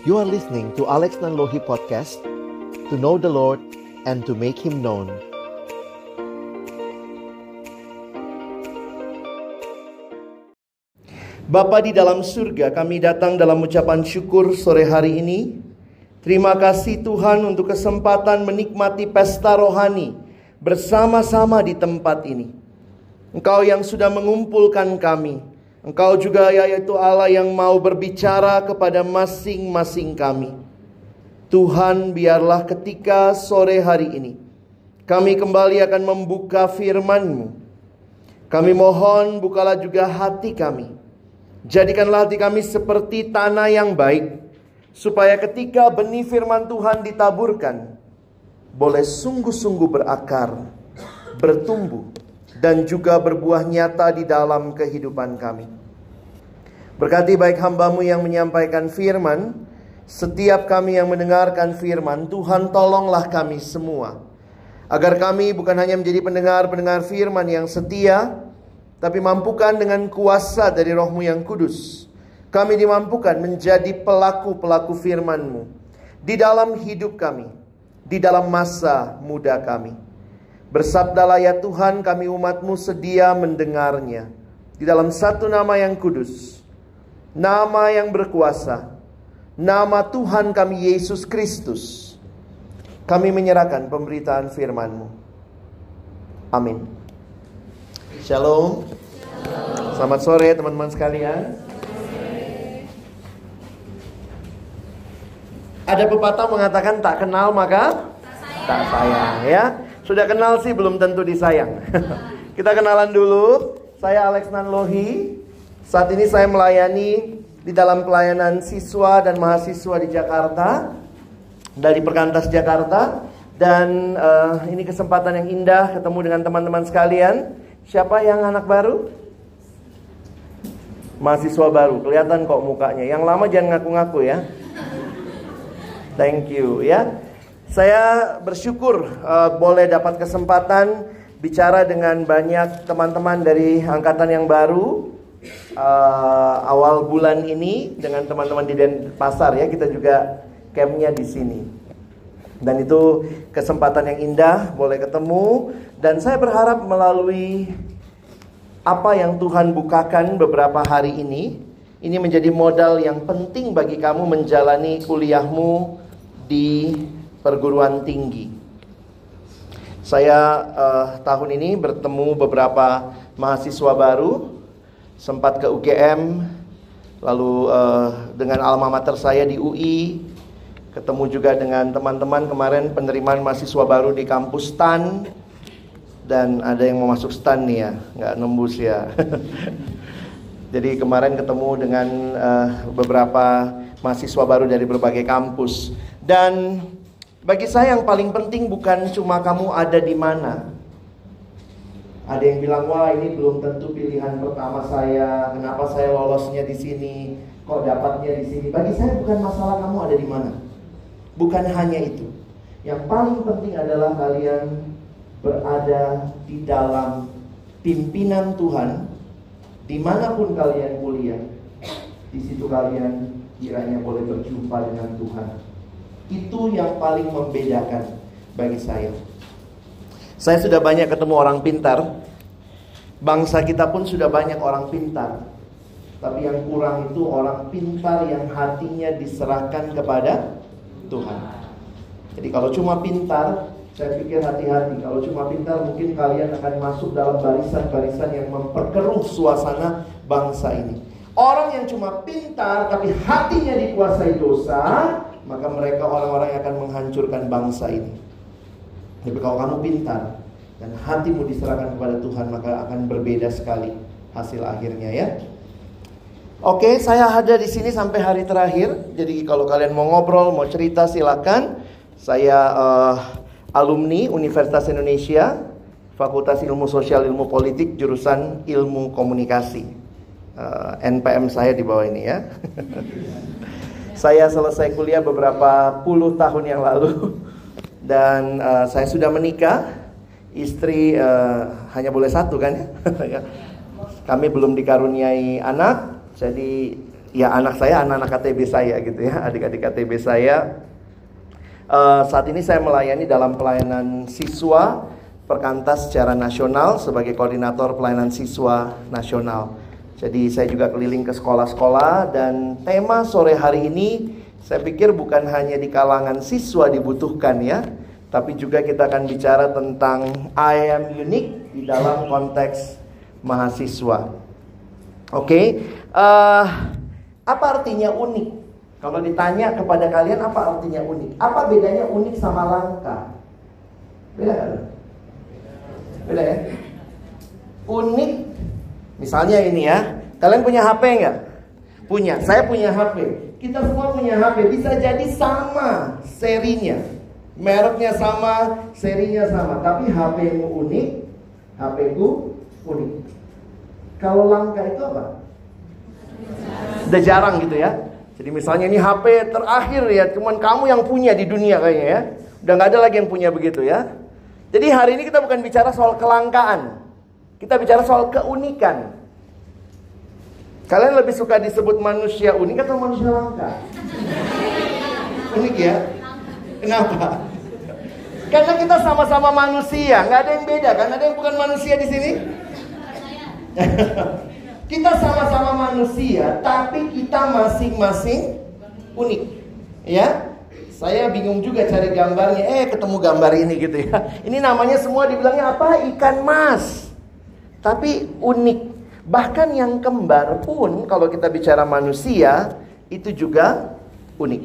You are listening to Alex Nanlohi Podcast To know the Lord and to make Him known Bapa di dalam surga, kami datang dalam ucapan syukur sore hari ini. Terima kasih Tuhan untuk kesempatan menikmati pesta rohani bersama-sama di tempat ini. Engkau yang sudah mengumpulkan kami. Engkau juga yaitu Allah yang mau berbicara kepada masing-masing kami. Tuhan biarlah ketika sore hari ini kami kembali akan membuka firman-Mu. Kami mohon bukalah juga hati kami. Jadikanlah hati kami seperti tanah yang baik supaya ketika benih firman Tuhan ditaburkan boleh sungguh-sungguh berakar, bertumbuh dan juga berbuah nyata di dalam kehidupan kami. Berkati baik hambamu yang menyampaikan firman, setiap kami yang mendengarkan firman, Tuhan tolonglah kami semua. Agar kami bukan hanya menjadi pendengar-pendengar firman yang setia, tapi mampukan dengan kuasa dari rohmu yang kudus. Kami dimampukan menjadi pelaku-pelaku firman-Mu di dalam hidup kami, di dalam masa muda kami. Bersabdalah ya Tuhan kami umatmu sedia mendengarnya. Di dalam satu nama yang kudus. Nama yang berkuasa. Nama Tuhan kami Yesus Kristus. Kami menyerahkan pemberitaan firman-Mu. Amin. Shalom. Selamat sore teman-teman sekalian. Ada pepatah mengatakan tak kenal maka tak sayang ya. Sudah kenal sih belum tentu disayang. Kita kenalan dulu. Saya Alex Nanlohi. Saat ini saya melayani di dalam pelayanan siswa dan mahasiswa di Jakarta dari Perkantas Jakarta dan uh, ini kesempatan yang indah ketemu dengan teman-teman sekalian. Siapa yang anak baru? Mahasiswa baru, kelihatan kok mukanya. Yang lama jangan ngaku-ngaku ya. Thank you ya. Saya bersyukur uh, boleh dapat kesempatan bicara dengan banyak teman-teman dari angkatan yang baru uh, awal bulan ini dengan teman-teman di Denpasar ya. Kita juga campnya di sini. Dan itu kesempatan yang indah boleh ketemu dan saya berharap melalui apa yang Tuhan bukakan beberapa hari ini ini menjadi modal yang penting bagi kamu menjalani kuliahmu di perguruan tinggi. Saya uh, tahun ini bertemu beberapa mahasiswa baru, sempat ke UGM, lalu uh, dengan alma mater saya di UI, ketemu juga dengan teman-teman kemarin penerimaan mahasiswa baru di kampus STAN, dan ada yang mau masuk STAN nih ya, nggak nembus ya. Jadi kemarin ketemu dengan uh, beberapa mahasiswa baru dari berbagai kampus. Dan bagi saya yang paling penting bukan cuma kamu ada di mana. Ada yang bilang, wah ini belum tentu pilihan pertama saya. Kenapa saya lolosnya di sini? Kok dapatnya di sini? Bagi saya bukan masalah kamu ada di mana. Bukan hanya itu. Yang paling penting adalah kalian berada di dalam pimpinan Tuhan. Di mana pun kalian kuliah, di situ kalian kiranya boleh berjumpa dengan Tuhan. Itu yang paling membedakan bagi saya. Saya sudah banyak ketemu orang pintar. Bangsa kita pun sudah banyak orang pintar. Tapi yang kurang itu orang pintar yang hatinya diserahkan kepada Tuhan. Jadi kalau cuma pintar, saya pikir hati-hati. Kalau cuma pintar, mungkin kalian akan masuk dalam barisan-barisan yang memperkeruh suasana bangsa ini. Orang yang cuma pintar tapi hatinya dikuasai dosa, maka mereka orang-orang yang akan menghancurkan bangsa ini. Tapi kalau kamu pintar dan hatimu diserahkan kepada Tuhan, maka akan berbeda sekali hasil akhirnya ya. Oke, saya ada di sini sampai hari terakhir. Jadi kalau kalian mau ngobrol, mau cerita silakan. Saya uh, alumni Universitas Indonesia, Fakultas Ilmu Sosial Ilmu Politik, jurusan Ilmu Komunikasi. Uh, NPM saya di bawah ini ya. saya selesai kuliah beberapa puluh tahun yang lalu dan uh, saya sudah menikah. Istri uh, hanya boleh satu kan ya. Kami belum dikaruniai anak, jadi ya anak saya, anak-anak KTB saya gitu ya, adik-adik KTB saya. Uh, saat ini saya melayani dalam pelayanan siswa perkantas secara nasional sebagai koordinator pelayanan siswa nasional. Jadi saya juga keliling ke sekolah-sekolah dan tema sore hari ini saya pikir bukan hanya di kalangan siswa dibutuhkan ya, tapi juga kita akan bicara tentang I am unique di dalam konteks mahasiswa. Oke, okay? uh, eh, apa artinya unik? Kalau ditanya kepada kalian apa artinya unik? Apa bedanya unik sama langka? Beda kan? Beda ya? Unik, misalnya ini ya, kalian punya HP nggak? Punya, saya punya HP. Kita semua punya HP, bisa jadi sama serinya. Mereknya sama, serinya sama, tapi HP-mu unik, HP-ku unik. Kalau langka itu apa? Udah jarang gitu ya. Jadi misalnya ini HP terakhir ya, cuman kamu yang punya di dunia kayaknya ya. Udah nggak ada lagi yang punya begitu ya. Jadi hari ini kita bukan bicara soal kelangkaan. Kita bicara soal keunikan. Kalian lebih suka disebut manusia unik atau manusia langka? Unik ya? Kenapa? Karena kita sama-sama manusia, nggak ada yang beda kan? Ada yang bukan manusia di sini? kita sama-sama manusia, tapi kita masing-masing unik, ya? Saya bingung juga cari gambarnya. Eh, ketemu gambar ini gitu ya. Ini namanya semua dibilangnya apa? Ikan mas. Tapi unik. Bahkan yang kembar pun kalau kita bicara manusia itu juga unik.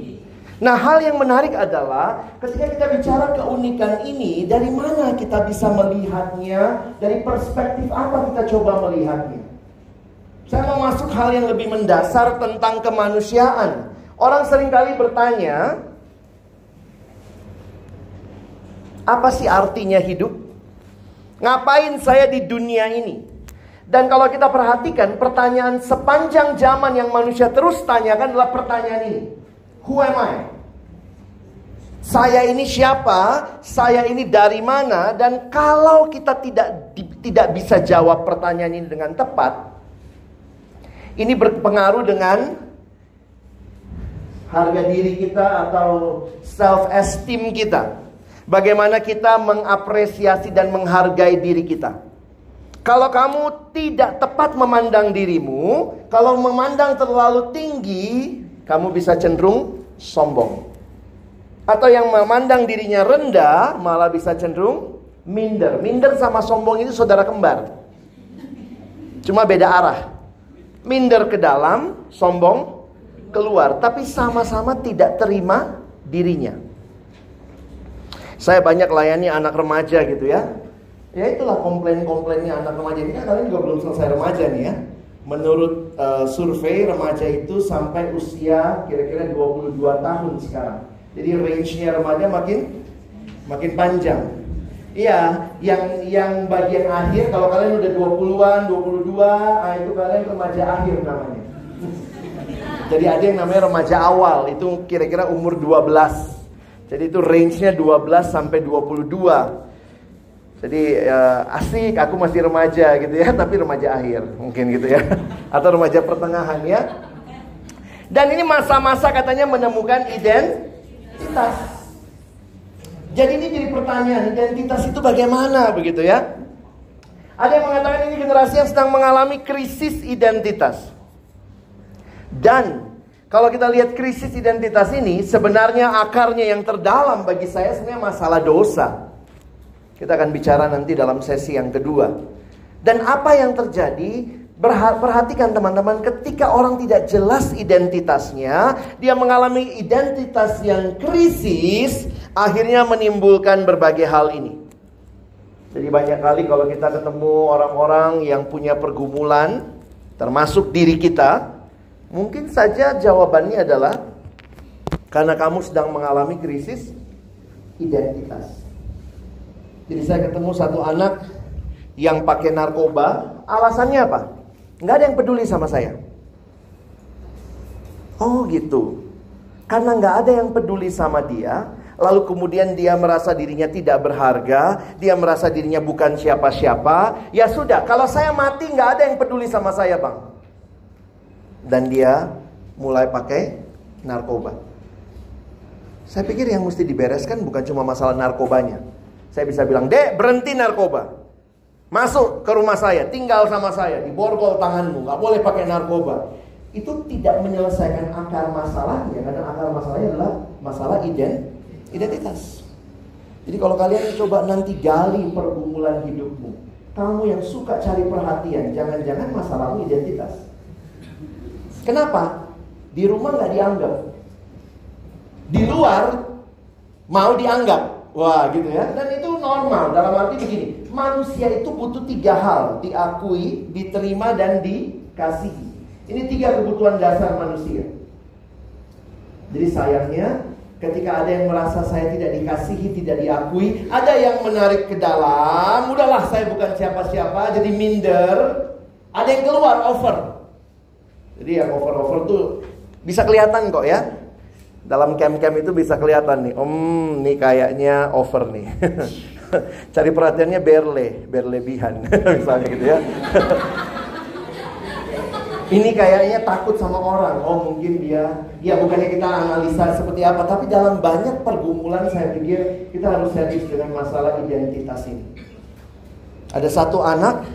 Nah, hal yang menarik adalah ketika kita bicara keunikan ini, dari mana kita bisa melihatnya? Dari perspektif apa kita coba melihatnya? Saya mau masuk hal yang lebih mendasar tentang kemanusiaan. Orang sering kali bertanya, Apa sih artinya hidup? Ngapain saya di dunia ini? Dan kalau kita perhatikan pertanyaan sepanjang zaman yang manusia terus tanyakan adalah pertanyaan ini. Who am I? Saya ini siapa? Saya ini dari mana? Dan kalau kita tidak tidak bisa jawab pertanyaan ini dengan tepat, ini berpengaruh dengan harga diri kita atau self esteem kita. Bagaimana kita mengapresiasi dan menghargai diri kita. Kalau kamu tidak tepat memandang dirimu, kalau memandang terlalu tinggi, kamu bisa cenderung sombong. Atau yang memandang dirinya rendah, malah bisa cenderung minder. Minder sama sombong itu saudara kembar. Cuma beda arah. Minder ke dalam, sombong keluar. Tapi sama-sama tidak terima dirinya. Saya banyak layani anak remaja gitu ya. Ya itulah komplain-komplainnya anak remaja ini kan kalian juga belum selesai remaja nih ya. Menurut uh, survei remaja itu sampai usia kira-kira 22 tahun sekarang. Jadi range-nya remaja makin makin panjang. Iya, yang yang bagian akhir kalau kalian udah 20-an, 22, ah itu kalian remaja akhir namanya. Jadi ada yang namanya remaja awal, itu kira-kira umur 12 jadi itu range-nya 12 sampai 22. Jadi uh, asik, aku masih remaja gitu ya, tapi remaja akhir mungkin gitu ya, atau remaja pertengahan ya. Dan ini masa-masa katanya menemukan identitas. Jadi ini jadi pertanyaan, identitas itu bagaimana begitu ya? Ada yang mengatakan ini generasi yang sedang mengalami krisis identitas. Dan kalau kita lihat krisis identitas ini, sebenarnya akarnya yang terdalam bagi saya sebenarnya masalah dosa. Kita akan bicara nanti dalam sesi yang kedua. Dan apa yang terjadi? Perhatikan teman-teman, ketika orang tidak jelas identitasnya, dia mengalami identitas yang krisis, akhirnya menimbulkan berbagai hal ini. Jadi banyak kali kalau kita ketemu orang-orang yang punya pergumulan, termasuk diri kita, Mungkin saja jawabannya adalah karena kamu sedang mengalami krisis identitas. Jadi saya ketemu satu anak yang pakai narkoba, alasannya apa? Nggak ada yang peduli sama saya. Oh gitu. Karena nggak ada yang peduli sama dia, lalu kemudian dia merasa dirinya tidak berharga, dia merasa dirinya bukan siapa-siapa. Ya sudah, kalau saya mati nggak ada yang peduli sama saya, bang dan dia mulai pakai narkoba. Saya pikir yang mesti dibereskan bukan cuma masalah narkobanya. Saya bisa bilang, "Dek, berhenti narkoba." Masuk ke rumah saya, tinggal sama saya, diborgol tanganmu, nggak boleh pakai narkoba. Itu tidak menyelesaikan akar masalahnya, karena akar masalahnya adalah masalah identitas. Jadi kalau kalian coba nanti gali pergumulan hidupmu, kamu yang suka cari perhatian, jangan-jangan masalahmu identitas. Kenapa? Di rumah nggak dianggap, di luar mau dianggap. Wah gitu ya. Dan itu normal dalam arti begini. Manusia itu butuh tiga hal. Diakui, diterima, dan dikasihi. Ini tiga kebutuhan dasar manusia. Jadi sayangnya ketika ada yang merasa saya tidak dikasihi, tidak diakui, ada yang menarik ke dalam, udahlah saya bukan siapa-siapa, jadi minder. Ada yang keluar over. Jadi yang over-over tuh bisa kelihatan kok ya dalam camp-camp itu bisa kelihatan nih, om nih kayaknya over nih. Cari perhatiannya berle, berlebihan misalnya gitu ya. Ini kayaknya takut sama orang. Oh mungkin dia, ya bukannya kita analisa seperti apa, tapi dalam banyak pergumulan saya pikir kita harus serius dengan masalah identitas ini. Ada satu anak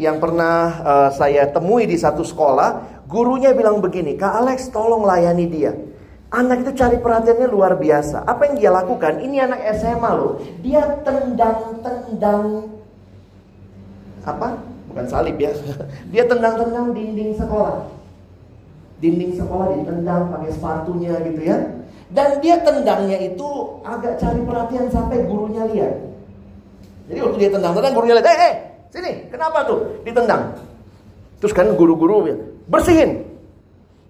yang pernah uh, saya temui di satu sekolah, gurunya bilang begini, Kak Alex tolong layani dia. Anak itu cari perhatiannya luar biasa. Apa yang dia lakukan? Ini anak SMA loh. Dia tendang-tendang apa? Bukan salib ya. Dia tendang-tendang dinding sekolah. Dinding sekolah ditendang pakai sepatunya gitu ya. Dan dia tendangnya itu agak cari perhatian sampai gurunya lihat. Jadi waktu dia tendang-tendang gurunya lihat, "Eh, eh, sini, kenapa tuh ditendang?" Terus kan guru-guru bersihin,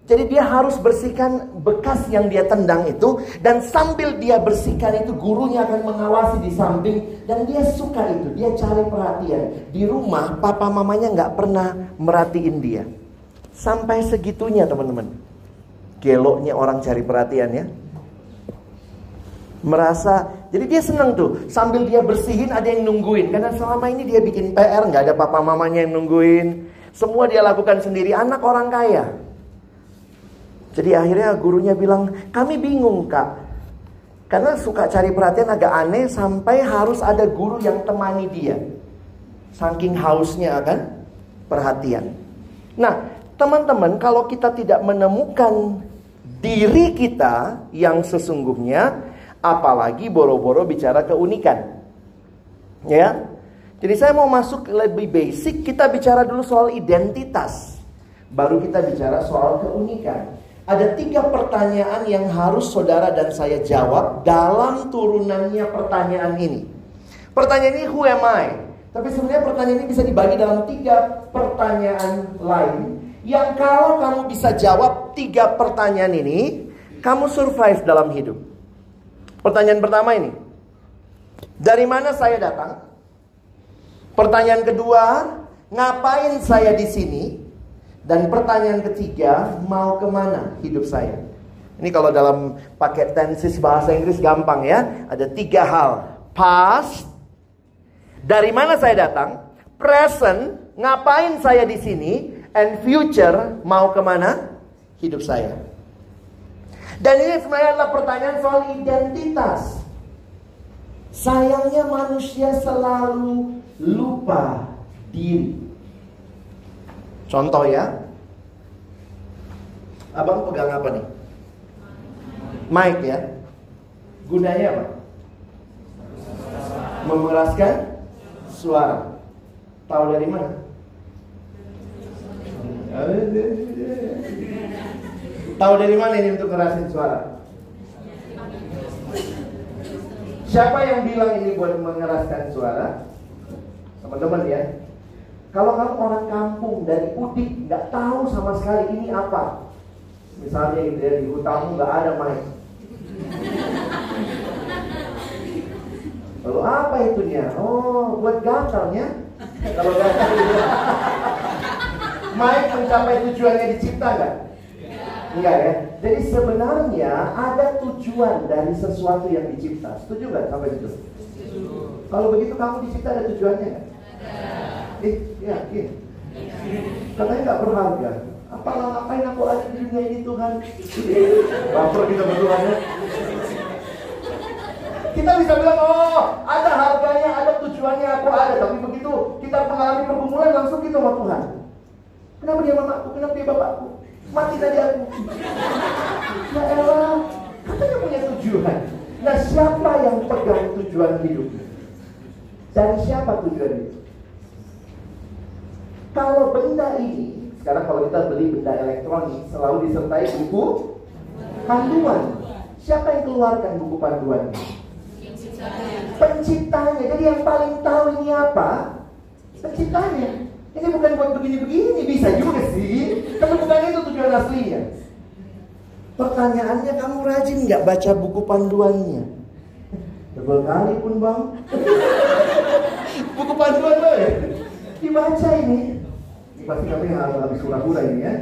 jadi dia harus bersihkan bekas yang dia tendang itu dan sambil dia bersihkan itu gurunya akan mengawasi di samping dan dia suka itu, dia cari perhatian. Di rumah papa mamanya nggak pernah merhatiin dia. Sampai segitunya teman-teman. Geloknya orang cari perhatian ya. Merasa, jadi dia senang tuh sambil dia bersihin ada yang nungguin karena selama ini dia bikin PR nggak ada papa mamanya yang nungguin. Semua dia lakukan sendiri, anak orang kaya. Jadi akhirnya gurunya bilang, kami bingung kak. Karena suka cari perhatian agak aneh sampai harus ada guru yang temani dia. Saking hausnya akan perhatian. Nah, teman-teman, kalau kita tidak menemukan diri kita yang sesungguhnya, apalagi boro-boro bicara keunikan. Ya. Jadi saya mau masuk lebih basic, kita bicara dulu soal identitas. Baru kita bicara soal keunikan. Ada tiga pertanyaan yang harus saudara dan saya jawab dalam turunannya pertanyaan ini. Pertanyaan ini who am I? Tapi sebenarnya pertanyaan ini bisa dibagi dalam tiga pertanyaan lain. Yang kalau kamu bisa jawab tiga pertanyaan ini, kamu survive dalam hidup. Pertanyaan pertama ini. Dari mana saya datang? Pertanyaan kedua, ngapain saya di sini? Dan pertanyaan ketiga, mau ke mana hidup saya? Ini kalau dalam paket tensis bahasa Inggris gampang ya. Ada tiga hal. Past, dari mana saya datang. Present, ngapain saya di sini. And future, mau ke mana hidup saya. Dan ini sebenarnya adalah pertanyaan soal identitas. Sayangnya manusia selalu lupa diri. Contoh ya. Abang pegang apa nih? Mic ya. Gunanya apa? Memeraskan suara. Tahu dari mana? Tahu dari mana ini untuk ngerasin suara? Siapa yang bilang ini buat mengeraskan suara? Teman-teman ya, kalau kamu orang kampung dari Udik nggak tahu sama sekali ini apa, misalnya gitu ya di hutanmu nggak ada mic. Lalu apa itunya? Oh, buat gatalnya. Kalau gatal gitu. mic mencapai tujuannya dicipta nggak? Enggak ya. Jadi sebenarnya ada tujuan dari sesuatu yang dicipta. Setuju nggak sampai situ? Kalau begitu kamu dicipta ada tujuannya nggak? Eh, yakin. Katanya nggak berharga. Apa ngapain aku ada di dunia ini Tuhan? Baper kita berdoa ya. Kita bisa bilang, oh ada harganya, ada tujuannya, aku ada. Tapi begitu kita mengalami pergumulan langsung kita sama Tuhan. Kenapa dia mamaku? Kenapa dia bapakku? Mati tadi aku. Ya elah, katanya punya tujuan. Nah siapa yang pegang tujuan hidup? Dari siapa tujuan itu? Kalau benda ini, sekarang kalau kita beli benda elektronik selalu disertai buku panduan. Siapa yang keluarkan buku panduannya? Penciptanya. Jadi yang paling tahu ini apa? Penciptanya. Ini bukan buat begini-begini, bisa juga sih. Tapi bukan itu tujuan aslinya. Pertanyaannya kamu rajin nggak baca buku panduannya? Tebel kali pun bang. buku panduan lo ya? Dibaca ini. Ini pasti kami harus habis hura-hura ini ya.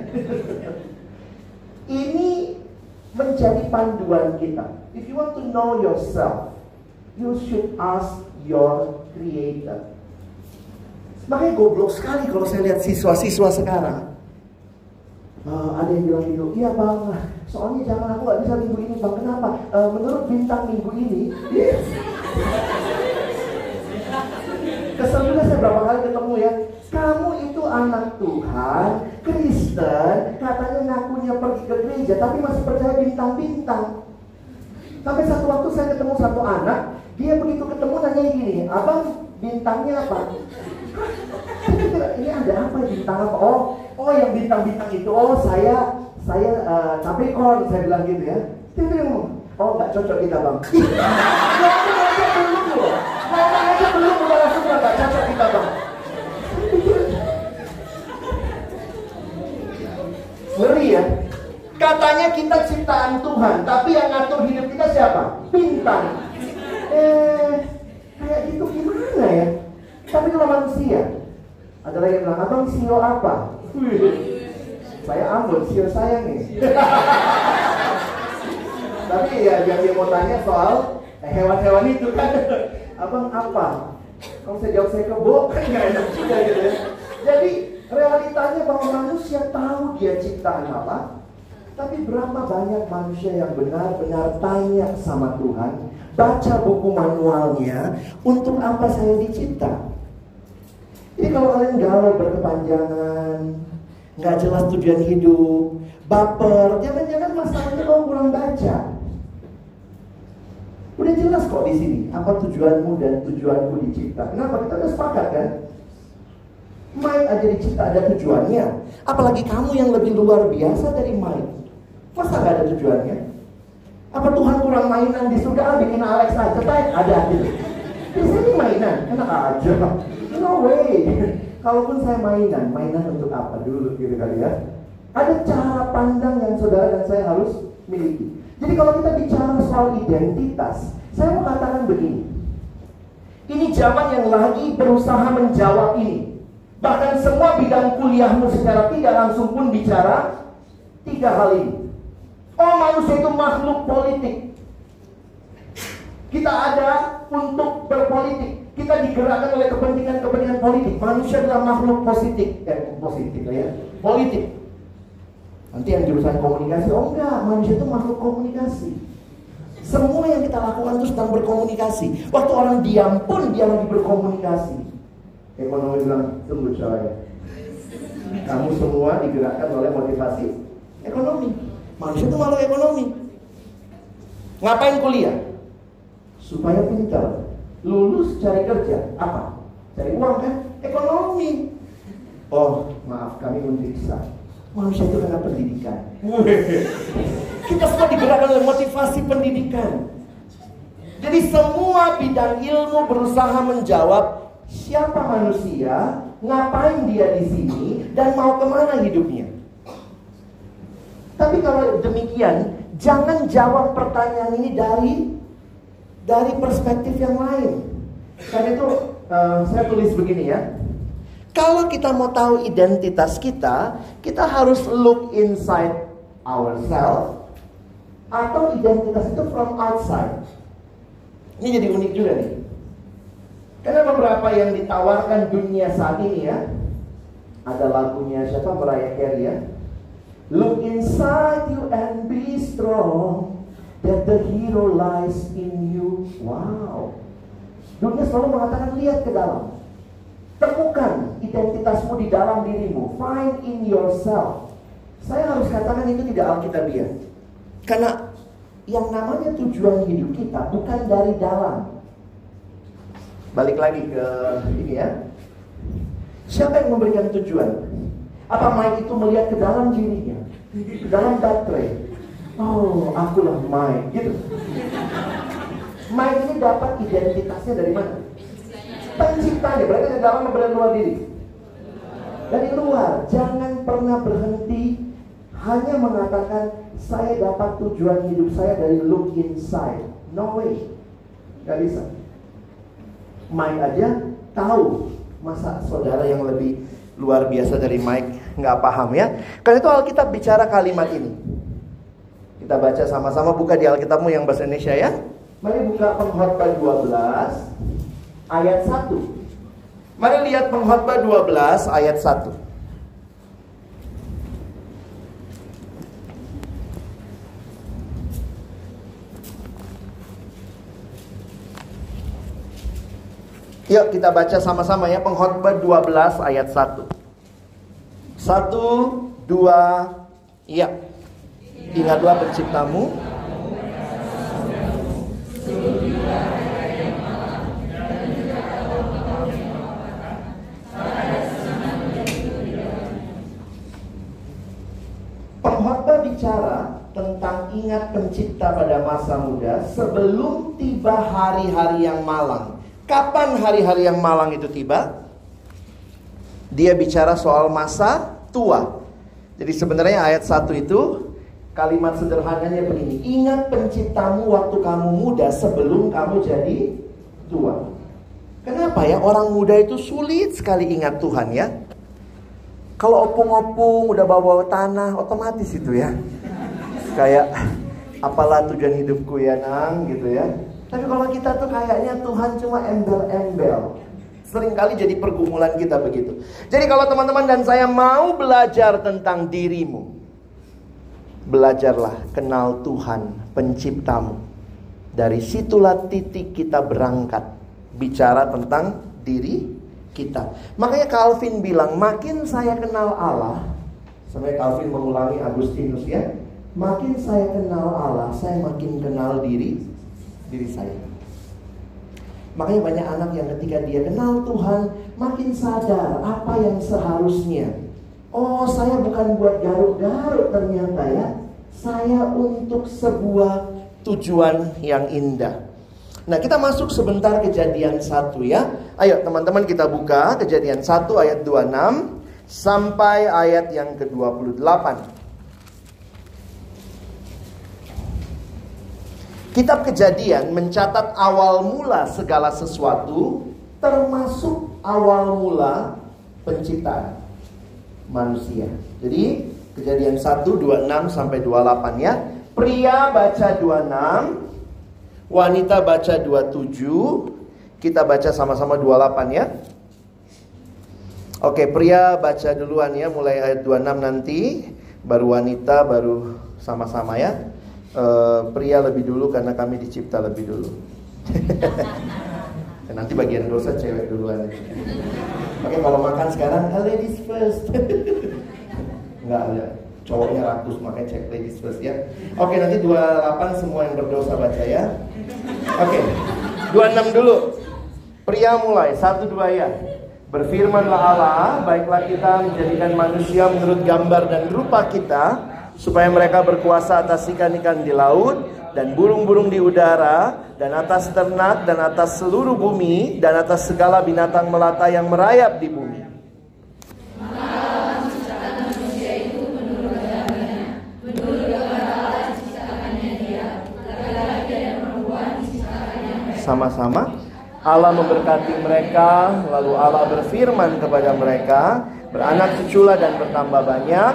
ini menjadi panduan kita. If you want to know yourself, you should ask your creator. Makanya goblok sekali kalau saya lihat siswa-siswa sekarang. Uh, ada yang bilang gitu, iya bang, soalnya jangan aku gak bisa minggu ini bang, kenapa? Uh, menurut bintang minggu ini, yes. kesel juga saya berapa kali ketemu ya, kamu itu anak Tuhan, Kristen, katanya ngakunya pergi ke gereja, tapi masih percaya bintang-bintang. Sampai satu waktu saya ketemu satu anak, dia begitu ketemu nanya gini, abang bintangnya apa? Ini ada apa bintang apa? Oh, oh yang bintang-bintang itu, oh saya saya uh, Capricorn, saya bilang gitu ya. Dia bilang, oh nggak cocok kita bang. Aja belum udah nggak cocok kita bang. Ngeri ya. Katanya kita ciptaan Tuhan, tapi yang ngatur hidup kita siapa? Bintang. Eh, kayak gitu gimana ya? Tapi kalau manusia, ada lagi yang bilang, abang sio apa? Saya Ambon, sio saya nih. Tapi ya yang dia mau tanya soal hewan-hewan itu kan, abang apa? Kalau saya jawab saya kebo, kan nggak enak juga gitu ya. Jadi realitanya bahwa manusia tahu dia ciptaan apa, tapi berapa banyak manusia yang benar-benar tanya sama Tuhan, baca buku manualnya, untuk apa saya dicipta? Jadi kalau kalian galau berkepanjangan, nggak jelas tujuan hidup, baper, jangan-jangan masalahnya kau kurang baca. Udah jelas kok di sini apa tujuanmu dan tujuanku dicipta. Kenapa kita udah sepakat kan? Main aja dicipta ada tujuannya. Apalagi kamu yang lebih luar biasa dari main. Masa nggak ada tujuannya? Apa Tuhan kurang mainan di surga? Ah, bikin Alex aja, baik ada gitu. Di sini mainan, enak aja. No way. Kalaupun saya mainan, mainan untuk apa dulu gitu kali ya? Ada cara pandang yang saudara dan saya harus miliki. Jadi kalau kita bicara soal identitas, saya mau katakan begini. Ini zaman yang lagi berusaha menjawab ini. Bahkan semua bidang kuliahmu secara tidak langsung pun bicara tiga hal ini. Oh manusia itu makhluk politik. Kita ada untuk berpolitik. Kita digerakkan oleh kepentingan-kepentingan politik. Manusia adalah makhluk positif. Eh, positif ya. Politik. Nanti yang jurusan komunikasi, oh enggak, manusia itu makhluk komunikasi. Semua yang kita lakukan itu sedang berkomunikasi. Waktu orang diam pun dia lagi berkomunikasi. Ekonomi bilang, tunggu coy. Kamu semua digerakkan oleh motivasi ekonomi. Manusia itu makhluk ekonomi. Ngapain kuliah? Supaya pintar. Lulus cari kerja. Apa? Cari uang kan? Ekonomi. Oh, maaf kami memeriksa Manusia itu karena pendidikan. Kita semua digerakkan oleh motivasi pendidikan. Jadi semua bidang ilmu berusaha menjawab siapa manusia, ngapain dia di sini, dan mau ke mana hidupnya. Tapi kalau demikian, jangan jawab pertanyaan ini dari dari perspektif yang lain. Karena itu uh, saya tulis begini ya. Kalau kita mau tahu identitas kita, kita harus look inside ourselves atau identitas itu from outside. Ini jadi unik juga nih. Karena beberapa yang ditawarkan dunia saat ini ya, ada lagunya siapa Mariah Carey ya, Look inside you and be strong. That the hero lies in you. Wow. Dunia selalu mengatakan lihat ke dalam. Temukan identitasmu di dalam dirimu. Find in yourself. Saya harus katakan itu tidak alkitabiah. Karena yang namanya tujuan hidup kita bukan dari dalam. Balik lagi ke ini ya. Siapa yang memberikan tujuan? Apa Mike itu melihat ke dalam dirinya? Ke dalam baterai? Oh, akulah Mike, gitu. Mike ini dapat identitasnya dari mana? Penciptanya, berarti dari dalam dari luar diri? Dari luar, jangan pernah berhenti hanya mengatakan saya dapat tujuan hidup saya dari look inside. No way. Gak bisa. Mike aja tahu masa saudara yang lebih luar biasa dari Mike nggak paham ya. Karena itu Alkitab bicara kalimat ini. Kita baca sama-sama buka di Alkitabmu yang bahasa Indonesia ya. Mari buka pengkhotbah 12 ayat 1. Mari lihat pengkhotbah 12 ayat 1. Yuk kita baca sama-sama ya pengkhotbah 12 ayat 1. Satu, dua, iya. Ingatlah penciptamu. Pengkhotbah bicara tentang ingat pencipta pada masa muda sebelum tiba hari-hari yang malang. Kapan hari-hari yang malang itu tiba? Dia bicara soal masa tua. Jadi sebenarnya ayat 1 itu kalimat sederhananya begini. Ingat penciptamu waktu kamu muda sebelum kamu jadi tua. Kenapa ya orang muda itu sulit sekali ingat Tuhan ya? Kalau opung-opung udah bawa-bawa tanah otomatis itu ya. Kayak apalah tujuan hidupku ya nang gitu ya. Tapi kalau kita tuh kayaknya Tuhan cuma embel-embel. Seringkali jadi pergumulan kita begitu. Jadi kalau teman-teman dan saya mau belajar tentang dirimu. Belajarlah kenal Tuhan penciptamu. Dari situlah titik kita berangkat. Bicara tentang diri kita. Makanya Calvin bilang makin saya kenal Allah. Sampai Calvin mengulangi Agustinus ya. Makin saya kenal Allah, saya makin kenal diri diri saya. Makanya banyak anak yang ketika dia kenal Tuhan makin sadar apa yang seharusnya. Oh, saya bukan buat garuk-garuk ternyata ya. Saya untuk sebuah tujuan yang indah. Nah, kita masuk sebentar kejadian satu ya. Ayo teman-teman kita buka kejadian 1 ayat 26 sampai ayat yang ke-28. Kitab Kejadian mencatat awal mula segala sesuatu termasuk awal mula penciptaan manusia. Jadi Kejadian 1 26 sampai 28 ya. Pria baca 26, wanita baca 27, kita baca sama-sama 28 ya. Oke, pria baca duluan ya mulai ayat 26 nanti, baru wanita baru sama-sama ya uh, pria lebih dulu karena kami dicipta lebih dulu. Nanti bagian dosa cewek duluan. Oke kalau makan sekarang ah, ladies first. Enggak ada cowoknya ratus makanya cek ladies first ya. Oke nanti 28 semua yang berdosa baca ya. Oke. 26 dulu. Pria mulai satu dua ya. Berfirmanlah Allah, baiklah kita menjadikan manusia menurut gambar dan rupa kita supaya mereka berkuasa atas ikan-ikan di laut dan burung-burung di udara dan atas ternak dan atas seluruh bumi dan atas segala binatang melata yang merayap di bumi. Sama-sama Allah memberkati mereka Lalu Allah berfirman kepada mereka Beranak cuculah dan bertambah banyak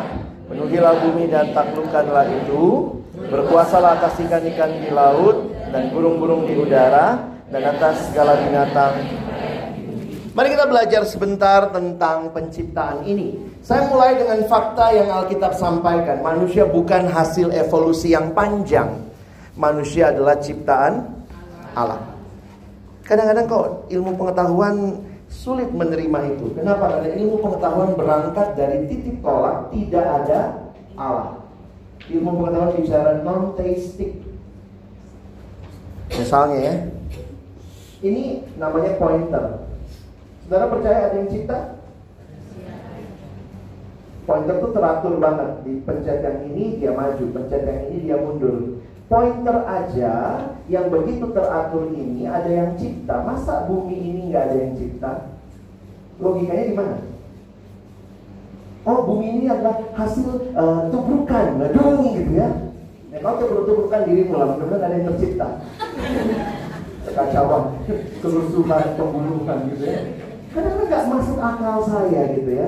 Penuhilah bumi dan taklukkanlah itu Berkuasalah atas ikan-ikan di laut Dan burung-burung di udara Dan atas segala binatang Mari kita belajar sebentar tentang penciptaan ini. Saya mulai dengan fakta yang Alkitab sampaikan. Manusia bukan hasil evolusi yang panjang. Manusia adalah ciptaan Allah. Kadang-kadang kok ilmu pengetahuan sulit menerima itu. Kenapa? Karena ilmu pengetahuan berangkat dari titik tolak tidak ada Allah. Ilmu pengetahuan bicara non-theistic. Misalnya ya, ini namanya pointer. Saudara percaya ada yang cipta? Pointer tuh teratur banget. Di pencet yang ini dia maju, pencet yang ini dia mundur. Pointer aja yang begitu teratur ini ada yang cipta. Masa bumi ini nggak ada yang cipta? Logikanya gimana? Oh bumi ini adalah hasil uh, tubrukan, dong gitu ya. Nah, kalau tubruk-tubrukan dirimu lah, mudah-mudahan ada yang tercipta. Kekacauan, kerusuhan, pembunuhan gitu ya. Karena nggak masuk akal saya gitu ya.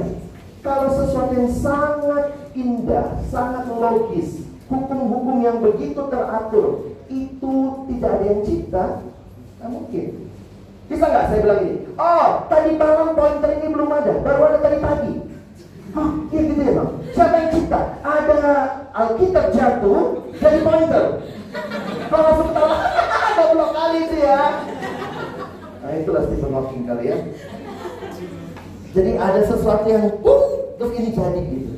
Kalau sesuatu yang sangat indah, sangat logis, hukum-hukum yang begitu teratur, itu tidak ada yang cipta, nggak mungkin. Bisa nggak saya bilang ini? Oh, tadi malam pointer ini belum ada, baru ada tadi pagi. Oh, iya gitu ya bang. Siapa yang cipta? Ada Alkitab jatuh dari pointer. Kalau langsung ketawa, ada belum kali itu ya. Nah itulah Stephen Hawking kali ya. Jadi ada sesuatu yang pun terus ini jadi gitu.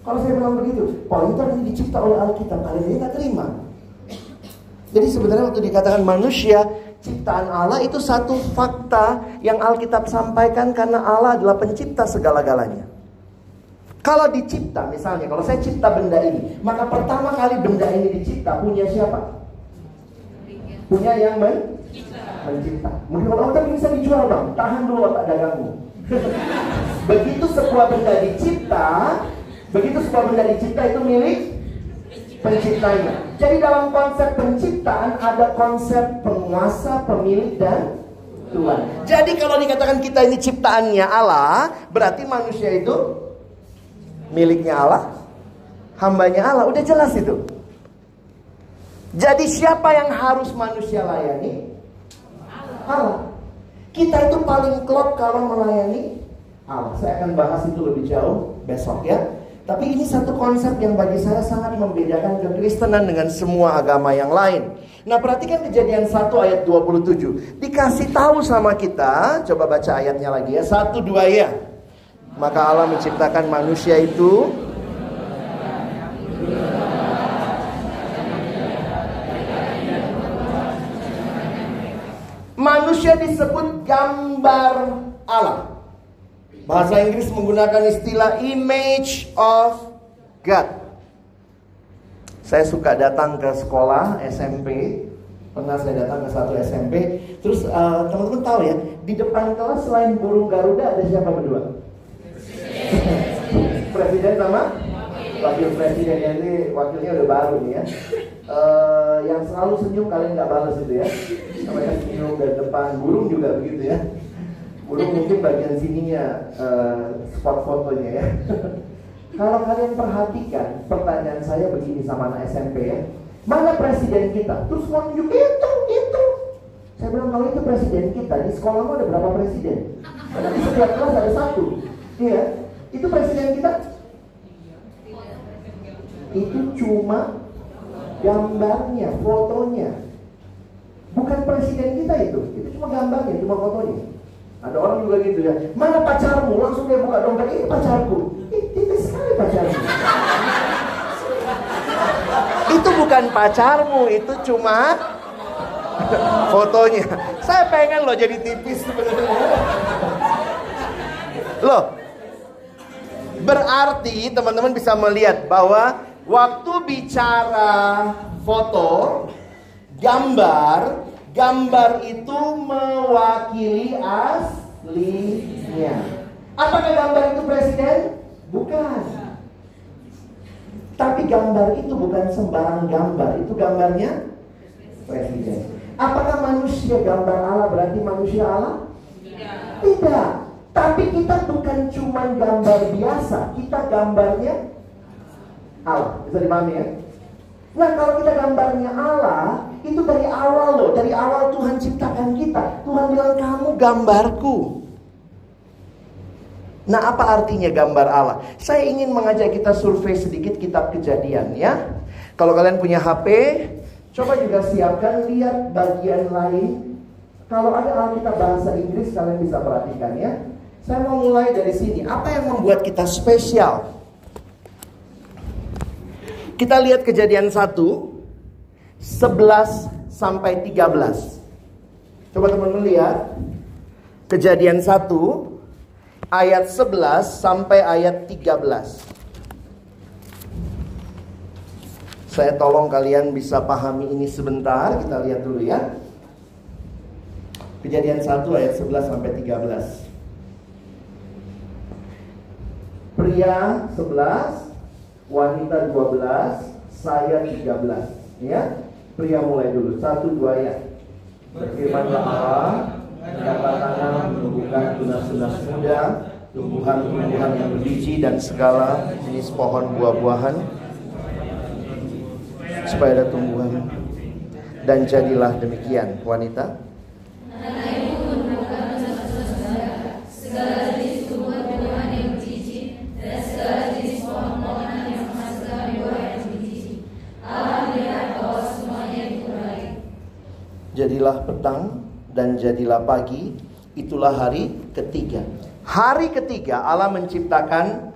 Kalau saya bilang begitu, pointer ini dicipta oleh Alkitab, kalian ini nggak terima. Jadi sebenarnya waktu dikatakan manusia ciptaan Allah itu satu fakta yang Alkitab sampaikan karena Allah adalah pencipta segala-galanya. Kalau dicipta misalnya, kalau saya cipta benda ini, maka pertama kali benda ini dicipta punya siapa? Punya yang men mencipta. Mungkin kalau otak bisa dijual bang, tahan dulu otak dagangmu. begitu sebuah benda dicipta, begitu sebuah benda dicipta itu milik penciptanya. Jadi dalam konsep penciptaan ada konsep penguasa, pemilik dan Tuhan. Jadi kalau dikatakan kita ini ciptaannya Allah, berarti manusia itu miliknya Allah, hambanya Allah. Udah jelas itu. Jadi siapa yang harus manusia layani? Allah. Kita itu paling klop kalau melayani Allah. Saya akan bahas itu lebih jauh besok ya. Tapi ini satu konsep yang bagi saya sangat membedakan kekristenan dengan semua agama yang lain. Nah perhatikan kejadian 1 ayat 27. Dikasih tahu sama kita, coba baca ayatnya lagi ya. Satu dua ya. Maka Allah menciptakan manusia itu Manusia disebut gambar Allah. Bahasa Inggris menggunakan istilah image of God. Saya suka datang ke sekolah SMP. Pernah saya datang ke satu SMP. Terus uh, teman-teman tahu ya, di depan kelas selain burung Garuda ada siapa berdua? Presiden sama wakil presiden ya ini wakilnya udah baru nih ya. Uh, yang selalu senyum kalian nggak balas itu ya. Namanya senyum dari depan burung juga begitu ya. Burung mungkin bagian sininya uh, spot fotonya ya. Kalau kalian perhatikan pertanyaan saya begini sama anak SMP ya. Mana presiden kita? Terus mau nunjuk itu, itu. Saya bilang kalau itu presiden kita di sekolahmu ada berapa presiden? Di setiap kelas ada satu. Iya, itu presiden kita itu cuma gambarnya, fotonya. Bukan presiden kita itu, itu cuma gambarnya, cuma fotonya. Ada orang juga gitu ya, mana pacarmu? Langsung dia buka dompet, ini pacarku. Sekali pacarmu. itu bukan pacarmu, itu cuma fotonya. Saya pengen loh jadi tipis sebenarnya. Loh, berarti teman-teman bisa melihat bahwa Waktu bicara foto, gambar, gambar itu mewakili aslinya. Apakah gambar itu presiden? Bukan. Tapi gambar itu bukan sembarang gambar, itu gambarnya presiden. Apakah manusia gambar Allah berarti manusia Allah? Tidak. Tidak. Tapi kita bukan cuma gambar biasa, kita gambarnya Allah. Bisa dipahami ya? Nah kalau kita gambarnya Allah, itu dari awal loh, dari awal Tuhan ciptakan kita. Tuhan bilang kamu gambarku. Nah, apa artinya gambar Allah? Saya ingin mengajak kita survei sedikit kitab kejadian ya. Kalau kalian punya HP, coba juga siapkan lihat bagian lain. Kalau ada Alkitab bahasa Inggris, kalian bisa perhatikan ya. Saya mau mulai dari sini. Apa yang membuat kita spesial? Kita lihat kejadian 1, 11 sampai 13. Coba teman-teman lihat. Kejadian 1, ayat 11 sampai ayat 13. Saya tolong kalian bisa pahami ini sebentar, kita lihat dulu ya. Kejadian 1 ayat 11 sampai 13. Pria 11, wanita 12, saya 13. Ya, pria mulai dulu. Satu dua ya. Berfirmanlah Allah, tangan menumbuhkan tunas-tunas muda, tumbuhan-tumbuhan yang berbiji dan segala jenis pohon buah-buahan supaya ada tumbuhan dan jadilah demikian wanita Jadilah petang dan jadilah pagi, itulah hari ketiga. Hari ketiga Allah menciptakan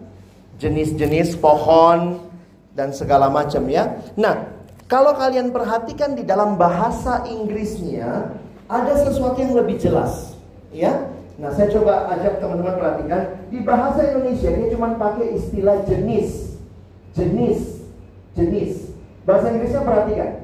jenis-jenis pohon dan segala macam ya. Nah, kalau kalian perhatikan di dalam bahasa Inggrisnya ada sesuatu yang lebih jelas, ya. Nah, saya coba ajak teman-teman perhatikan di bahasa Indonesia dia cuma pakai istilah jenis, jenis, jenis. Bahasa Inggrisnya perhatikan.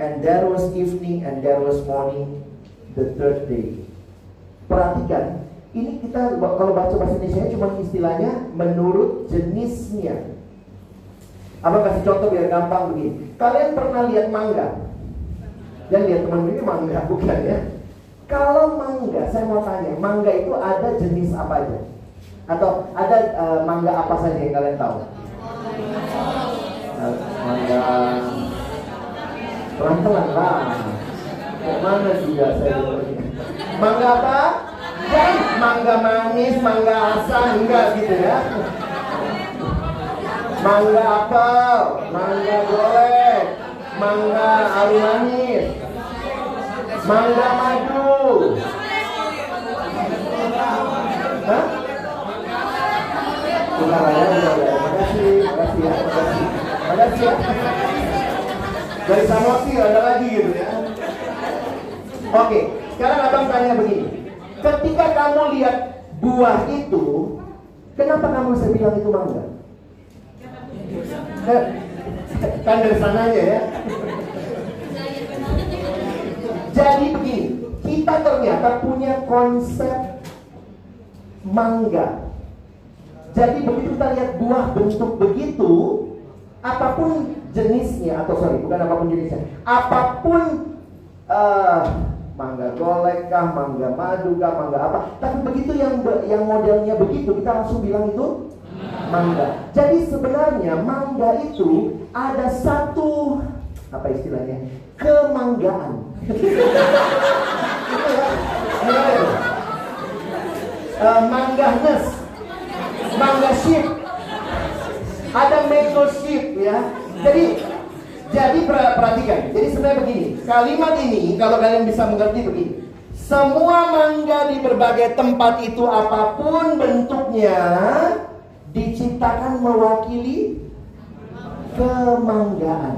And there was evening and there was morning the third day. Perhatikan, ini kita kalau baca bahasa Indonesia cuma istilahnya menurut jenisnya. Apa kasih contoh biar gampang begini. Kalian pernah lihat mangga? Dan lihat teman ini mangga bukan ya? Kalau mangga, saya mau tanya, mangga itu ada jenis apa aja? Atau ada uh, mangga apa saja yang kalian tahu? Mangga Pelan-pelan lah. Ke mana juga saya Mangga apa? Kan mangga manis, mangga asam, enggak gitu ya. Mangga apel, mangga golek, mangga aru manis, mangga madu. Hah? Bukan ya, bukan ya. Makasih, makasih ya, makasih. Makasih ya. Dari Samosir ada lagi gitu ya. Oke, sekarang abang tanya begini. Ketika kamu lihat buah itu, kenapa kamu bisa bilang itu mangga? Eh, kan dari sananya ya. Jadi begini, kita ternyata punya konsep mangga. Jadi begitu kita lihat buah bentuk begitu, apa pun jenisnya atau sorry bukan apa pun jenisnya, apa pun uh, mangga golek kah, mangga madu kah, mangga apa. Tapi begitu yang yang modelnya begitu kita langsung bilang itu mangga. Jadi sebenarnya mangga itu ada satu apa istilahnya kemanggaan. uh, manggahness, mangga ship, ada mango ship ya jadi jadi perhatikan. Jadi sebenarnya begini, kalimat ini kalau kalian bisa mengerti begini. Semua mangga di berbagai tempat itu apa pun bentuknya diciptakan mewakili kemanggaan.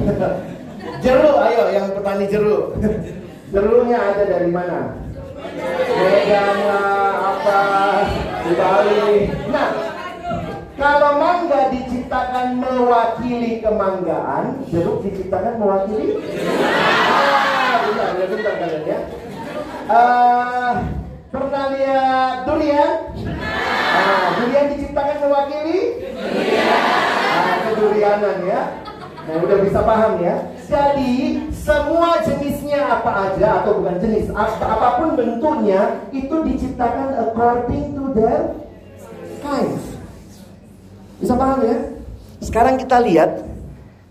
jeruk, ayo yang petani jeruk. Jeruknya ada dari mana? Medan apa di Bali. Nah, kalau mangga diciptakan mewakili kemanggaan, jeruk diciptakan mewakili. Ah, bentar, ya, bentar kalian ya. Uh, pernah lihat durian? Nah, durian diciptakan mewakili? Nah, kedurianan ya. Nah, udah bisa paham ya. Jadi, semua jenisnya apa aja atau bukan jenis, ap- apa pun bentuknya itu diciptakan according to their kinds. Bisa paham ya? Sekarang kita lihat.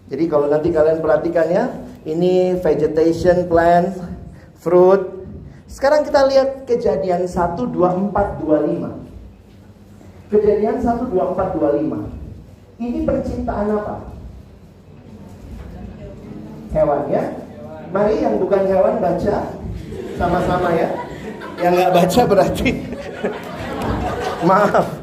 Jadi kalau nanti kalian perhatikan ya, ini vegetation plant, fruit. Sekarang kita lihat kejadian 1 2 4 25. Kejadian 1 2 4 25. Ini penciptaan apa? Hewan ya. Mari yang bukan hewan baca sama-sama ya. Yang nggak baca berarti maaf.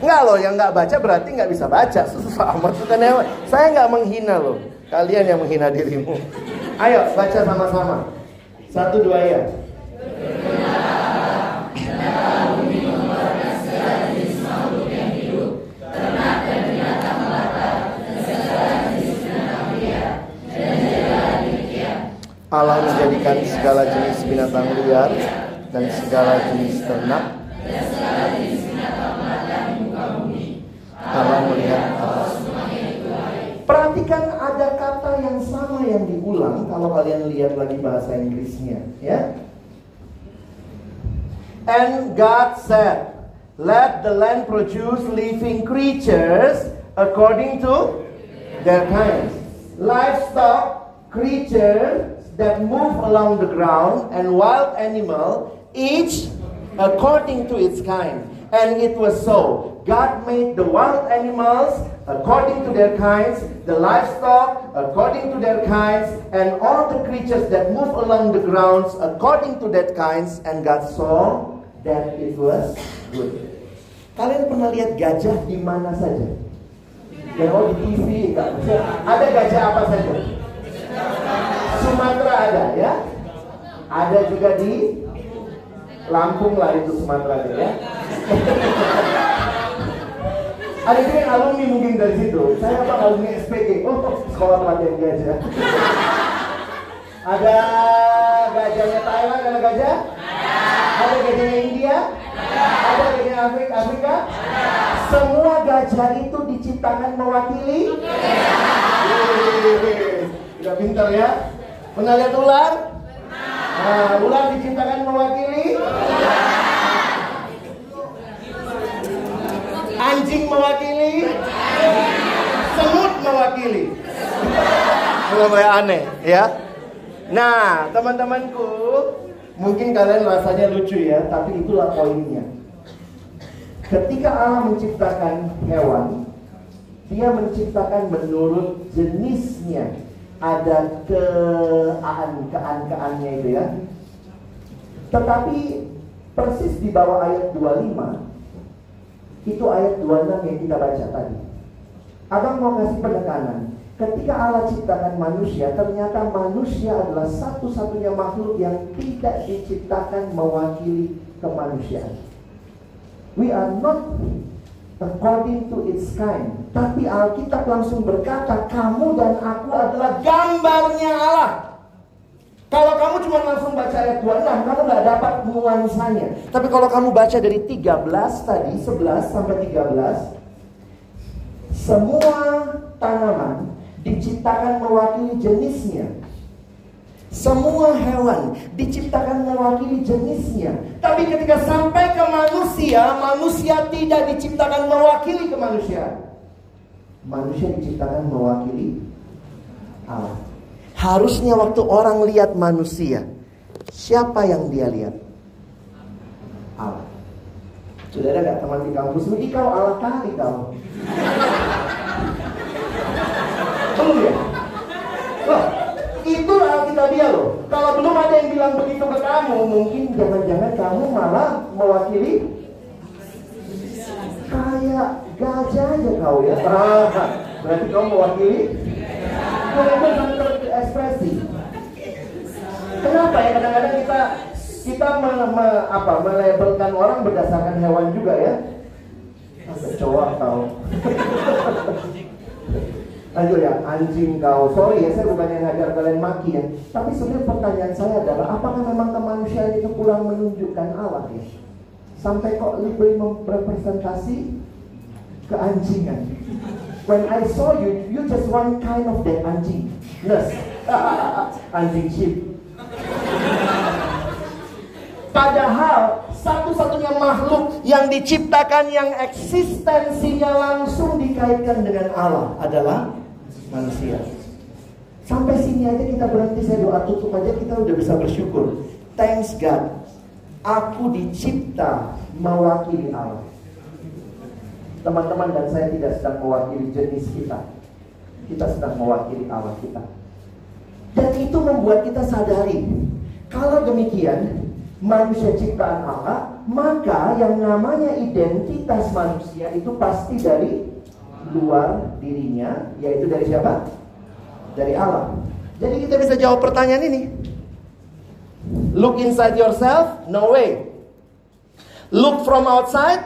Enggak loh, yang nggak baca berarti nggak bisa baca. Susah amat bukan hewan. Saya nggak menghina loh. Kalian yang menghina dirimu. Ayo baca sama-sama. Satu dua ya. Allah menjadikan segala jenis binatang liar dan segala jenis ternak. Allah melihat. Perhatikan ada kata yang sama yang diulang kalau kalian lihat lagi bahasa Inggrisnya, ya. And God said, Let the land produce living creatures according to their kinds. Livestock, creatures that move along the ground, and wild animal, each according to its kind. And it was so. God made the wild animals according to their kinds, the livestock according to their kinds, and all the creatures that move along the grounds according to their kinds. And God saw that it was good. Kalian pernah lihat gajah di mana saja? Ya, oh di TV. Ada gajah apa saja? Sumatera ada ya. Ada juga di Lampung lah itu Sumatera ya. ada juga yang alumni mungkin dari situ. Saya apa alumni SPG? Oh, sekolah pelatihan gajah. ada gajahnya Thailand, ada gajah? Ada gajahnya India? Ada gajahnya Afrika? Afrika? Semua gajah itu diciptakan mewakili? Udah pintar ya? Pernah ular? Nah, ular diciptakan mewakili? Anjing mewakili? Semut mewakili? Mulai aneh ya. Nah, teman-temanku, mungkin kalian rasanya lucu ya, tapi itulah poinnya. Ketika Allah menciptakan hewan, dia menciptakan menurut jenisnya. Ada kean, kean-keannya itu ya. Tetapi persis di bawah ayat 25, itu ayat 26 yang kita baca tadi. Abang mau kasih penekanan. Ketika Allah ciptakan manusia, ternyata manusia adalah satu-satunya makhluk yang tidak diciptakan mewakili kemanusiaan. We are not according to its kind. Tapi Alkitab langsung berkata, kamu dan aku adalah gambarnya Allah. Kalau kamu cuma langsung baca ayat 26, kamu nggak dapat nuansanya. Tapi kalau kamu baca dari 13 tadi, 11 sampai 13, semua tanaman diciptakan mewakili jenisnya. Semua hewan diciptakan mewakili jenisnya. Tapi ketika sampai ke manusia, manusia tidak diciptakan mewakili kemanusiaan. Manusia diciptakan mewakili Allah. Harusnya waktu orang lihat manusia, siapa yang dia lihat? Allah. Sudah ada nggak teman di kampus? Ini kau Allah kali kau. Belum ya? Loh, itu Alkitabiah loh. Kalau belum ada yang bilang begitu ke kamu, mungkin jangan-jangan kamu malah mewakili kayak gajah aja kau ya. Berarti kamu mewakili terekspresi? Kenapa ya kadang-kadang kita kita me, me, apa, melabelkan orang berdasarkan hewan juga ya? Kecoa kau. Lanjut ya, anjing kau. Sorry ya, saya bukan yang ngajar kalian maki ya. Tapi sebenarnya pertanyaan saya adalah, apakah memang kemanusiaan itu kurang menunjukkan Allah ya? sampai kok lebih merepresentasi keanjingan. When I saw you, you just one kind of that anjing. Nurse. anjing sheep. Padahal satu-satunya makhluk yang diciptakan yang eksistensinya langsung dikaitkan dengan Allah adalah manusia. Sampai sini aja kita berhenti saya doa tutup aja kita udah bisa bersyukur. Thanks God. Aku dicipta mewakili Allah. Teman-teman dan saya tidak sedang mewakili jenis kita. Kita sedang mewakili Allah kita. Dan itu membuat kita sadari kalau demikian manusia ciptaan Allah, maka yang namanya identitas manusia itu pasti dari luar dirinya, yaitu dari siapa? Dari Allah. Jadi kita bisa jawab pertanyaan ini. Look inside yourself? No way. Look from outside?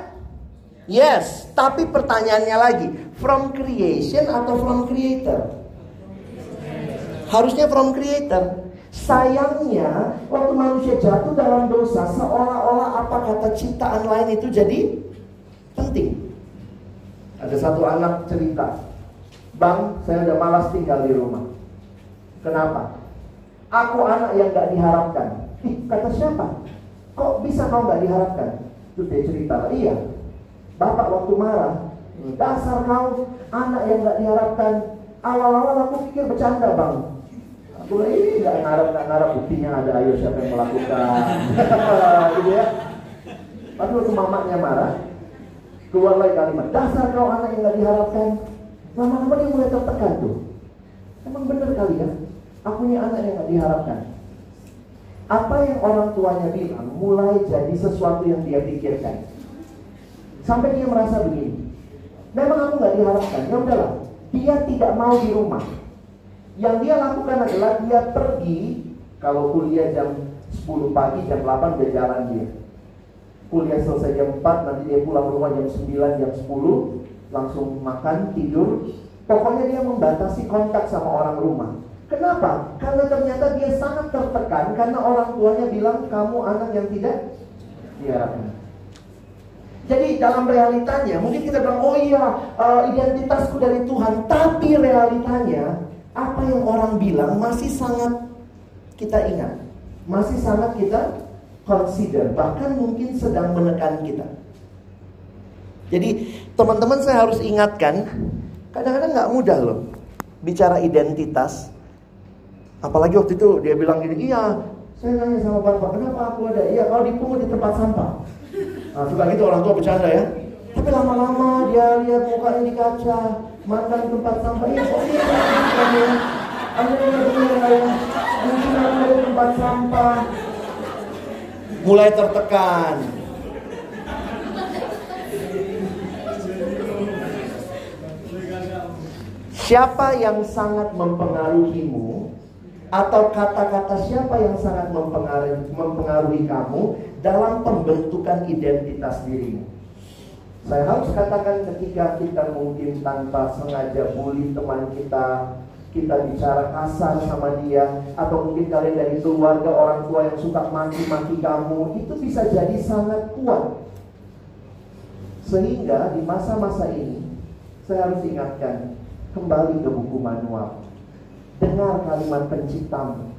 Yes. Tapi pertanyaannya lagi, from creation atau from creator? Harusnya from creator. Sayangnya, waktu manusia jatuh dalam dosa, seolah-olah apa kata ciptaan lain itu jadi penting. Ada satu anak cerita, Bang, saya udah malas tinggal di rumah. Kenapa? Aku anak yang gak diharapkan. Ih, kata siapa? Kok bisa kau gak diharapkan? Itu dia cerita, iya. Bapak waktu marah, dasar kau anak yang gak diharapkan. Awal-awal aku pikir bercanda bang, Ini nggak ngarep nggak ngarep buktinya ada ayo siapa yang melakukan, gitu ya. Tapi waktu mamanya marah, keluar lagi kalimat dasar kau anak yang nggak diharapkan. Lama-lama dia mulai tertekan tuh. Emang bener kali ya, aku punya anak yang nggak diharapkan. Apa yang orang tuanya bilang mulai jadi sesuatu yang dia pikirkan. Sampai dia merasa begini. Memang aku nggak diharapkan. Ya udahlah, dia tidak mau di rumah yang dia lakukan adalah dia pergi kalau kuliah jam 10 pagi, jam 8 dia jalan dia. Kuliah selesai jam 4, nanti dia pulang rumah jam 9, jam 10, langsung makan, tidur. Pokoknya dia membatasi kontak sama orang rumah. Kenapa? Karena ternyata dia sangat tertekan karena orang tuanya bilang kamu anak yang tidak diharapkan. Jadi dalam realitanya mungkin kita bilang oh iya uh, identitasku dari Tuhan, tapi realitanya apa yang orang bilang masih sangat kita ingat, masih sangat kita consider, bahkan mungkin sedang menekan kita. Jadi teman-teman saya harus ingatkan, kadang-kadang nggak mudah loh bicara identitas. Apalagi waktu itu dia bilang gini, iya saya nanya sama bapak, kenapa aku ada? Iya kalau dipungut di tempat sampah. Nah, suka gitu orang tua bercanda ya. Tapi lama-lama dia lihat mukanya di kaca, makan tempat sampah ya kok ini ada yang benar mungkin ada tempat sampah. Mulai tertekan. Siapa yang sangat mempengaruhimu atau kata-kata siapa yang sangat mempengaruhi, mempengaruhi kamu dalam pembentukan identitas dirimu? Saya harus katakan ketika kita mungkin tanpa sengaja bully teman kita, kita bicara kasar sama dia, atau mungkin kalian dari keluarga orang tua yang suka maki-maki kamu, itu bisa jadi sangat kuat. Sehingga di masa-masa ini, saya harus ingatkan kembali ke buku manual. Dengar kalimat penciptamu.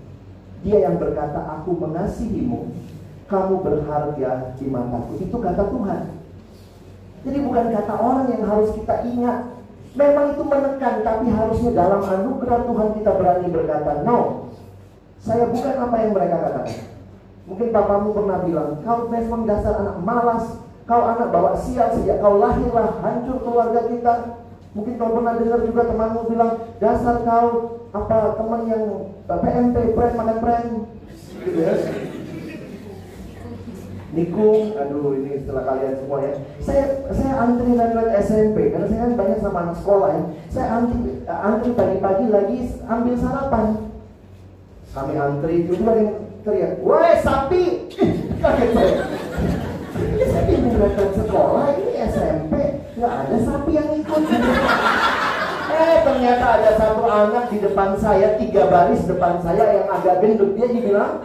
Dia yang berkata, aku mengasihimu, kamu berharga di mataku. Itu kata Tuhan. Jadi bukan kata orang yang harus kita ingat. Memang itu menekan, tapi harusnya dalam anugerah Tuhan kita berani berkata, no. Saya bukan apa yang mereka katakan. Mungkin papamu pernah bilang, kau memang dasar anak malas, kau anak bawa sial sejak kau lahirlah, hancur keluarga kita. Mungkin kau pernah dengar juga temanmu bilang, dasar kau apa teman yang PMP, prank makan ya. Nikung, aduh ini setelah kalian semua ya. Saya saya antri lewat SMP karena saya kan banyak sama anak sekolah ya. Saya antri antri pagi-pagi lagi ambil sarapan. Kami antri itu ada yang teriak, woi sapi! Kaget saya. Ini saya bingung datang sekolah ini SMP nggak ada sapi yang ikut. Eh ternyata ada satu anak di depan saya tiga baris depan saya yang agak gendut dia dibilang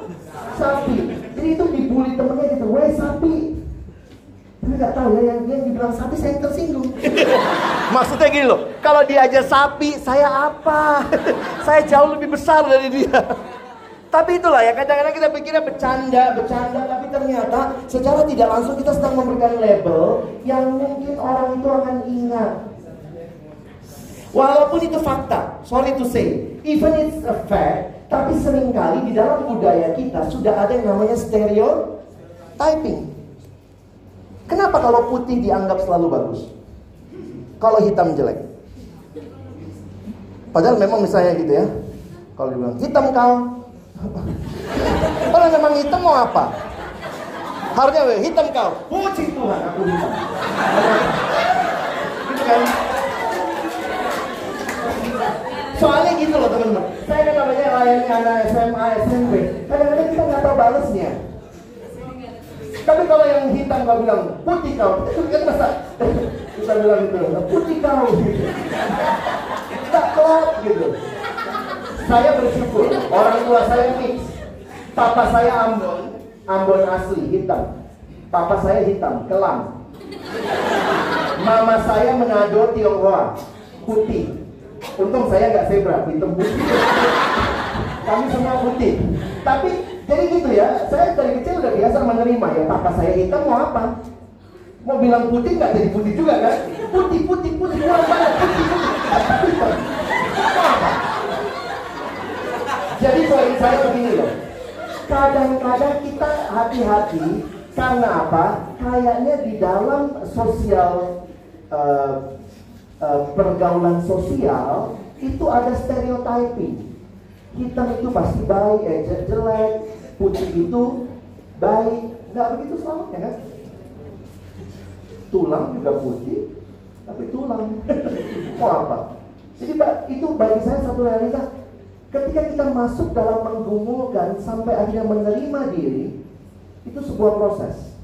sapi. Jadi itu dibully temennya gitu, weh sapi. Tapi nggak tahu ya yang dia dibilang sapi saya tersinggung. Maksudnya gini loh, kalau dia aja sapi, saya apa? saya jauh lebih besar dari dia. Tapi itulah ya kadang-kadang kita pikirnya bercanda, bercanda, tapi ternyata secara tidak langsung kita sedang memberikan label yang mungkin orang itu akan ingat. Walaupun itu fakta, sorry to say, even it's a fact, tapi sering kali di dalam budaya kita sudah ada yang namanya stereotyping. Kenapa kalau putih dianggap selalu bagus? Kalau hitam jelek? Padahal memang misalnya gitu ya. Kalau dibilang hitam kau. Kalau memang hitam mau apa? Harusnya hitam kau. Puji Tuhan aku hitam. Gitu kan? Soalnya gitu loh teman-teman. Saya kan namanya layani anak SMA, SMP. Kadang-kadang kita nggak tahu balesnya. Tapi kalau yang hitam kau bilang putih kau, itu kan masa kita bilang gitu, putih kau gitu. Tak klop gitu. Saya bersyukur orang tua saya mix. Papa saya Ambon, Ambon asli hitam. Papa saya hitam, kelam. Mama saya Manado Tionghoa, putih. Untung saya nggak zebra, hitam putih. Kami semua putih. Tapi jadi gitu ya, saya dari kecil udah biasa menerima ya papa saya hitam mau apa? Mau bilang putih nggak jadi putih juga kan? Putih, putih, putih, kurang banget, putih, putih? Jadi poin saya begini loh. Kadang-kadang kita hati-hati karena apa? Kayaknya di dalam sosial uh, uh, pergaulan sosial itu ada stereotyping. Hitam itu pasti baik, eh, jelek, putih itu baik, nggak begitu selamanya kan? Tulang juga putih, tapi tulang mau apa? Jadi itu bagi saya satu realita. Ketika kita masuk dalam menggumulkan sampai akhirnya menerima diri, itu sebuah proses.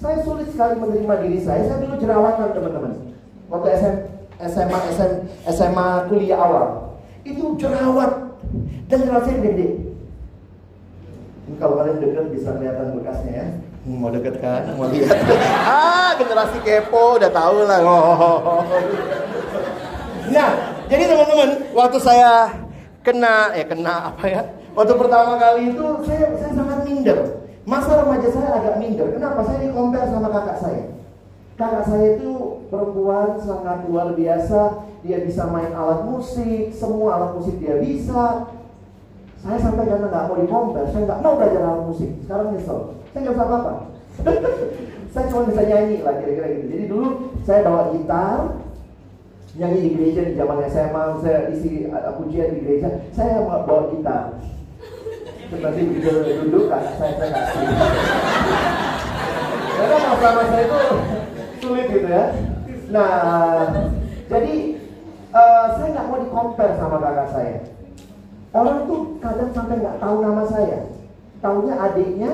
Saya sulit sekali menerima diri saya. Saya dulu jerawatan teman-teman. Waktu SM, SMA, SM, SMA kuliah awal, itu jerawat dan saya gede. Ini kalau kalian dekat bisa kelihatan bekasnya ya. Hmm, mau deket kan? Mau lihat? ah, generasi kepo udah tahu lah. Oh. Nah, jadi teman-teman, waktu saya kena, ya kena apa ya? Waktu pertama kali itu saya saya sangat minder. Masa remaja saya agak minder. Kenapa? Saya di compare sama kakak saya. Kakak saya itu perempuan sangat luar biasa. Dia bisa main alat musik, semua alat musik dia bisa. Saya sampai karena nggak mau di compare, saya nggak mau belajar alat musik. Sekarang nyesel. Saya nggak bisa apa-apa. saya cuma bisa nyanyi lah kira-kira gitu. Jadi dulu saya bawa gitar, nyanyi di gereja di zaman SMA, saya isi pujian di gereja, saya bawa gitar. Nanti begitu duduk kan, saya saya kasih. Karena masa-masa itu sulit gitu ya. Nah, jadi uh, saya nggak mau di compare sama kakak saya. Orang tuh kadang sampai nggak tahu nama saya. Tahunya adiknya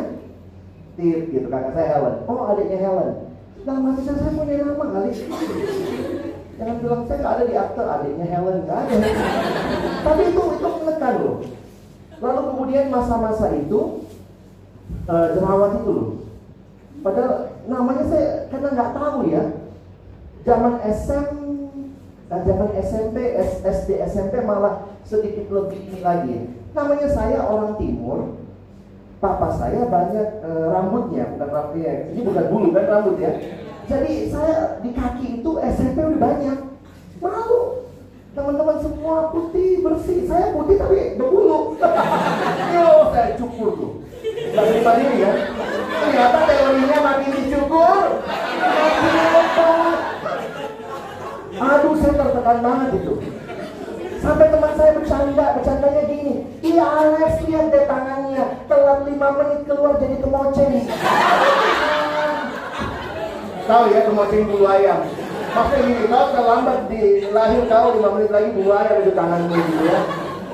Tir gitu, kakak saya Helen. Oh adiknya Helen. Dalam hati saya, punya nama kali. Jangan bilang saya nggak ada di aktor adiknya Helen nggak ada. Tapi itu itu menekan loh. Lalu kemudian masa-masa itu uh, jerawat itu loh. Padahal namanya saya karena nggak tahu ya. Zaman SM, dan zaman SMP, SD, SMP malah sedikit lebih ini lagi. Namanya saya orang timur, papa saya banyak e, rambutnya, bukan rambutnya. Ini bukan bulu kan rambut ya. Jadi saya di kaki itu SMP udah banyak. Malu. Teman-teman semua putih bersih, saya putih tapi berbulu. Yo, saya cukur tuh. Gak terima diri ya. Ternyata teorinya makin dicukur, makin lebat. Aduh, tertekan banget itu. Sampai teman saya bercanda, bercandanya gini. Iya Alex, lihat deh tangannya. Telat 5 menit keluar jadi kemoceng. Tahu ya kemoceng bulu ayam. Maksudnya gini, kau terlambat di lahir kau 5 menit lagi bulu ayam di tanganmu gitu ya.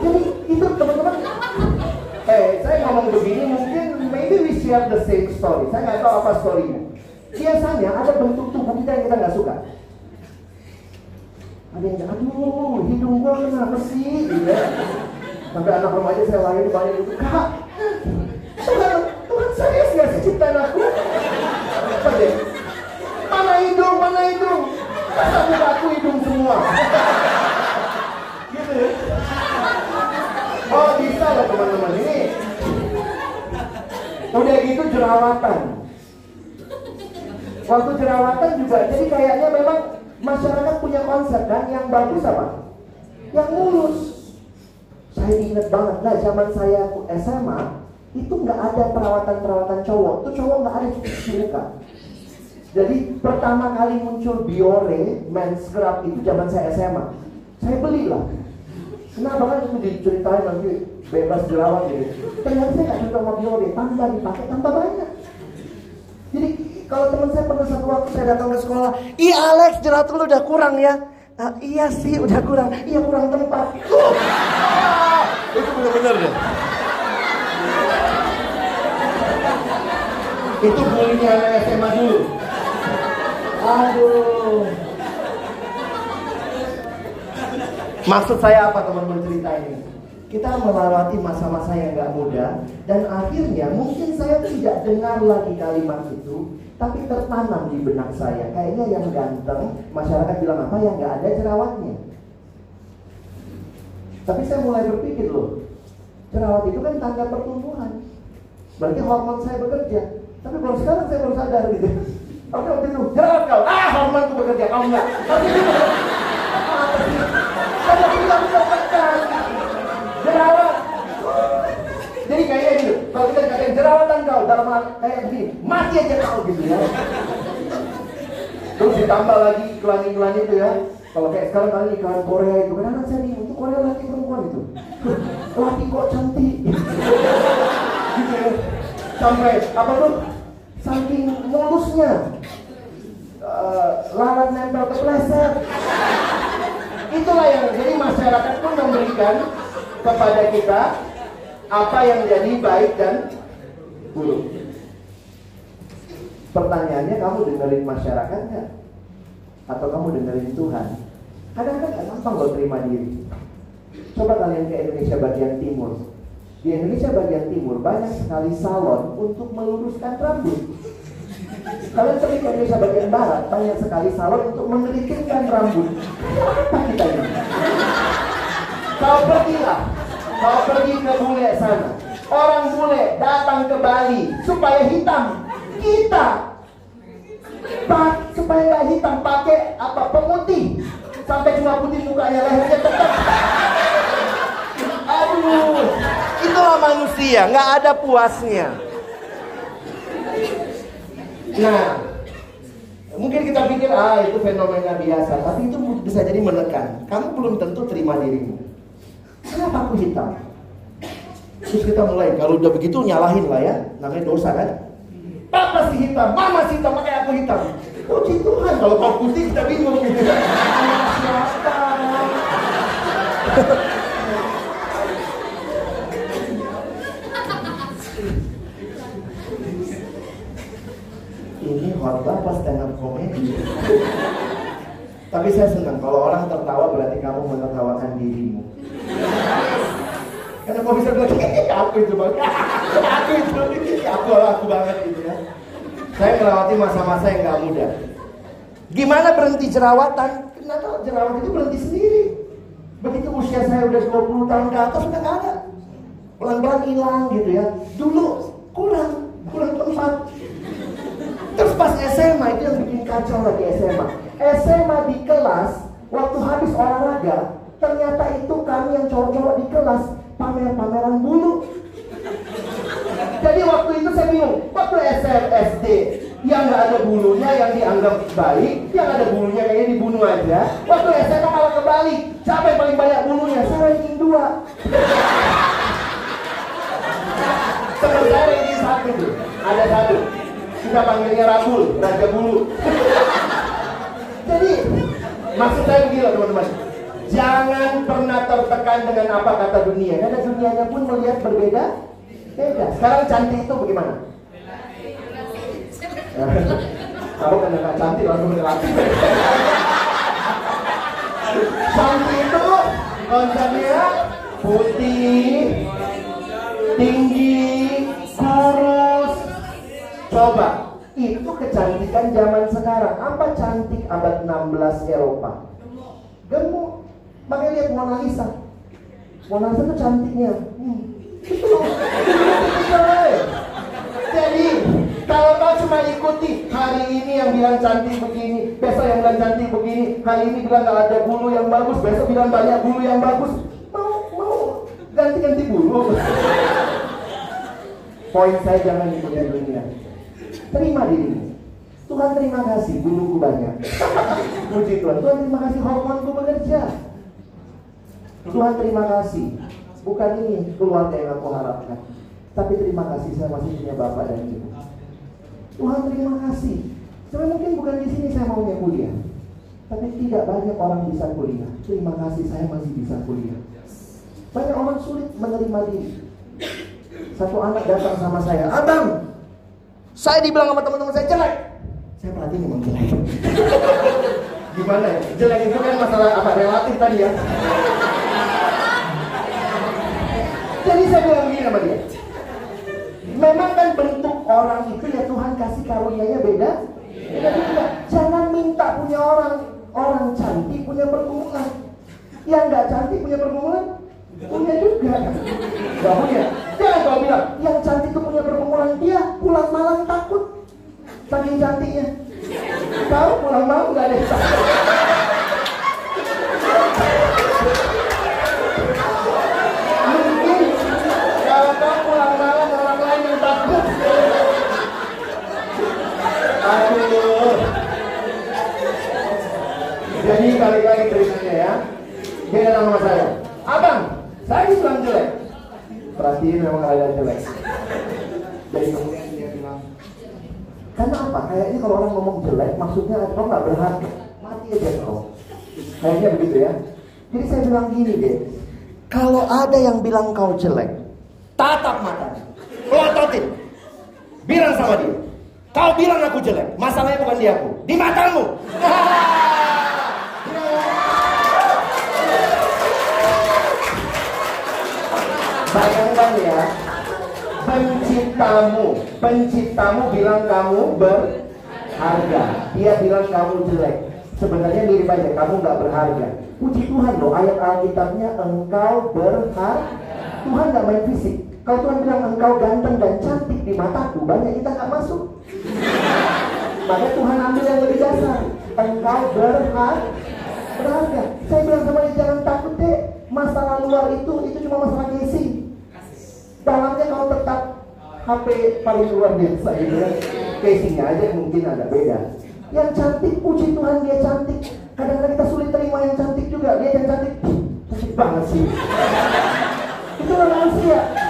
Jadi itu teman-teman. Eh, saya ngomong begini mungkin maybe we share the same story. Saya nggak tahu apa storynya. Biasanya ada bentuk tubuh kita yang kita nggak suka. Ada yang aduh hidung gua kenapa sih? Ya. Sampai anak remaja saya lahir banyak itu kak. Tuhan, Tuhan serius nggak sih ciptain aku? Apa deh? Masa mukaku hidung semua? gitu ya. Oh bisa loh teman-teman ini. Udah gitu jerawatan. Waktu jerawatan juga, jadi kayaknya memang masyarakat punya konsep kan yang bagus apa? Yang mulus. Saya ingat banget, nah zaman saya SMA itu nggak ada perawatan-perawatan cowok, tuh cowok nggak ada cuci muka. Jadi pertama kali muncul Biore men's scrub itu zaman saya SMA. Saya belilah. Kenapa kan itu diceritain nanti bebas jerawat gitu. Ternyata saya nggak sama Biore, tambah dipakai tambah banyak. Jadi kalau teman saya pernah satu waktu saya datang ke sekolah, iya Alex jerawat lu udah kurang ya. Ah, iya sih udah kurang, iya kurang tempat. Itu benar-benar deh. Itu bulinya anak SMA dulu. Aduh. Maksud saya apa teman-teman cerita ini? Kita melewati masa-masa yang gak mudah dan akhirnya mungkin saya tidak dengar lagi kalimat itu, tapi tertanam di benak saya. Kayaknya yang ganteng, masyarakat bilang apa yang gak ada jerawatnya. Tapi saya mulai berpikir loh, jerawat itu kan tanda pertumbuhan. Berarti hormon saya bekerja. Tapi baru sekarang saya baru sadar gitu. Oke waktu itu, jerawat kau, ah hormon itu bekerja, kau enggak itu apa sih? Saya tidak bisa tekan. Jerawat. Jadi kayaknya gitu, kalau kita katakan jerawatan kau dalam kayak begini, mati aja kau gitu ya. Terus ditambah lagi iklan-iklan itu ya. Kalau kayak sekarang kali iklan Korea itu, kan anak saya itu Korea laki perempuan itu. Laki kok cantik. gitu ya. Sampai apa tuh? Saking mulusnya. Uh, lalat nempel ke pleset. Itulah yang jadi masyarakat pun memberikan kepada kita apa yang jadi baik dan buruk. Pertanyaannya kamu dengerin masyarakat nggak? Atau kamu dengerin Tuhan? Kadang-kadang nggak gampang lo terima diri. Coba kalian ke Indonesia bagian timur. Di Indonesia bagian timur banyak sekali salon untuk meluruskan rambut. Kalian pergi ke Indonesia bagian barat banyak sekali salon untuk mengeritingkan rambut. Apa kita ini? Kau pergilah, kau pergi ke bule sana. Orang bule datang ke Bali supaya hitam. Kita Pak, supaya nggak hitam pakai apa pemutih sampai cuma putih mukanya lehernya tetap. Aduh, itulah manusia, nggak ada puasnya. Nah, mungkin kita pikir ah itu fenomena biasa, tapi itu bisa jadi menekan. Kamu belum tentu terima dirimu. Kenapa aku hitam? Terus kita mulai, kalau udah begitu nyalahin lah ya, namanya dosa kan? Papa si hitam, mama si hitam, makanya aku hitam. Puji Tuhan, kalau kau putih kita bingung gitu. Siapa? Ini khotbah pas stand up komedi. Tapi saya senang kalau orang tertawa berarti kamu menertawakan dirimu. Karena kau bisa bilang, aku itu bang, aku itu, aku aku banget gitu ya. Saya melewati masa-masa yang gak mudah. Gimana berhenti jerawatan? Kenapa jerawat itu berhenti sendiri? Begitu usia saya udah 20 tahun ke atas udah gak ada. Pelan-pelan hilang gitu ya. Dulu kurang, kurang tempat. Terus pas SMA itu yang bikin kacau lagi SMA. SMA di kelas, waktu habis olahraga, ternyata itu kami yang cowok-cowok di kelas pamer-pameran bulu. Jadi waktu itu saya bingung, waktu SD yang nggak ada bulunya yang dianggap baik, yang ada bulunya kayaknya dibunuh aja. Waktu SMA malah kebalik, siapa yang paling banyak bulunya? Saya ranking dua. Teman saya ranking satu tuh, ada satu. Kita panggilnya Rabul, Raja Bulu. Jadi maksud saya begini teman-teman. Jangan pernah tertekan dengan apa kata dunia, karena dunianya pun melihat berbeda. Beda. Sekarang cantik itu bagaimana? Kamu kan nggak cantik langsung relatif. cantik itu konsepnya putih, tinggi, kurus. Coba Itu kecantikan zaman sekarang. Apa cantik abad 16 Eropa? Gemuk. Makanya lihat Mona Lisa. Mona Lisa tuh cantiknya. Hmm. Jadi kalau kau cuma ikuti hari ini yang bilang cantik begini, besok yang bilang cantik begini, hari ini bilang gak ada bulu yang bagus, besok bilang banyak bulu yang bagus, mau mau ganti-ganti bulu. Poin saya jangan ikuti dunia. Terima dirimu. Tuhan terima kasih buluku banyak. Puji Tuhan. Tuhan terima kasih hormonku bekerja. Tuhan terima kasih. Bukan ini keluarga yang aku harapkan. Tapi terima kasih saya masih punya bapak dan ibu. Tuhan terima kasih. Sebenarnya mungkin bukan di sini saya maunya kuliah. Tapi tidak banyak orang bisa kuliah. Terima kasih saya masih bisa kuliah. Banyak orang sulit menerima diri. Satu anak datang sama saya, Abang, saya dibilang sama teman-teman saya jelek. Saya perhatiin memang jelek. Gimana ya? Jelek itu kan masalah apa relatif tadi ya. Saya bilang begini sama dia. Memang kan bentuk orang itu ya Tuhan kasih karunia-nya beda. Beda. Jangan minta punya orang orang cantik punya pergumulan. Yang nggak cantik punya pergumulan punya juga. Gak punya. Jangan kau bilang yang cantik itu punya pergumulan dia pulang malam takut. Saking cantiknya. Kau pulang malam nggak ada yang takut. Mungkin kalau kau pulang malam orang lain yang takut. Aduh. Jadi balik lagi ceritanya ya. Dia datang sama saya. Abang, saya bilang jelek. Perhatiin memang ada jelek. Jadi kemudian dia bilang, karena apa? Kayaknya kalau orang ngomong jelek, maksudnya kau nggak berharga. Mati aja kau. Kayaknya begitu ya. Jadi saya bilang gini deh, kalau ada yang bilang kau jelek, tatap matanya, pelototin, bilang sama dia, kau bilang aku jelek, masalahnya bukan di aku, di matamu. Bayangkan ya, penciptamu, penciptamu bilang kamu berharga. Dia bilang kamu jelek. Sebenarnya mirip aja, kamu nggak berharga. Puji Tuhan loh, ayat Alkitabnya engkau berharga. Tuhan nggak main fisik. Kalau Tuhan bilang engkau ganteng dan cantik di mataku, banyak kita nggak masuk. Maka Tuhan ambil yang lebih dasar. Engkau berharga. Berharga. Saya bilang sama dia jangan takut deh. Masalah luar itu itu cuma masalah casing. Dalamnya kalau tetap HP paling luar biasa gitu ya. Casingnya aja mungkin agak beda. Yang cantik, puji Tuhan dia cantik. Kadang-kadang kita sulit terima yang cantik juga. Dia yang cantik, cantik banget sih. Itu manusia.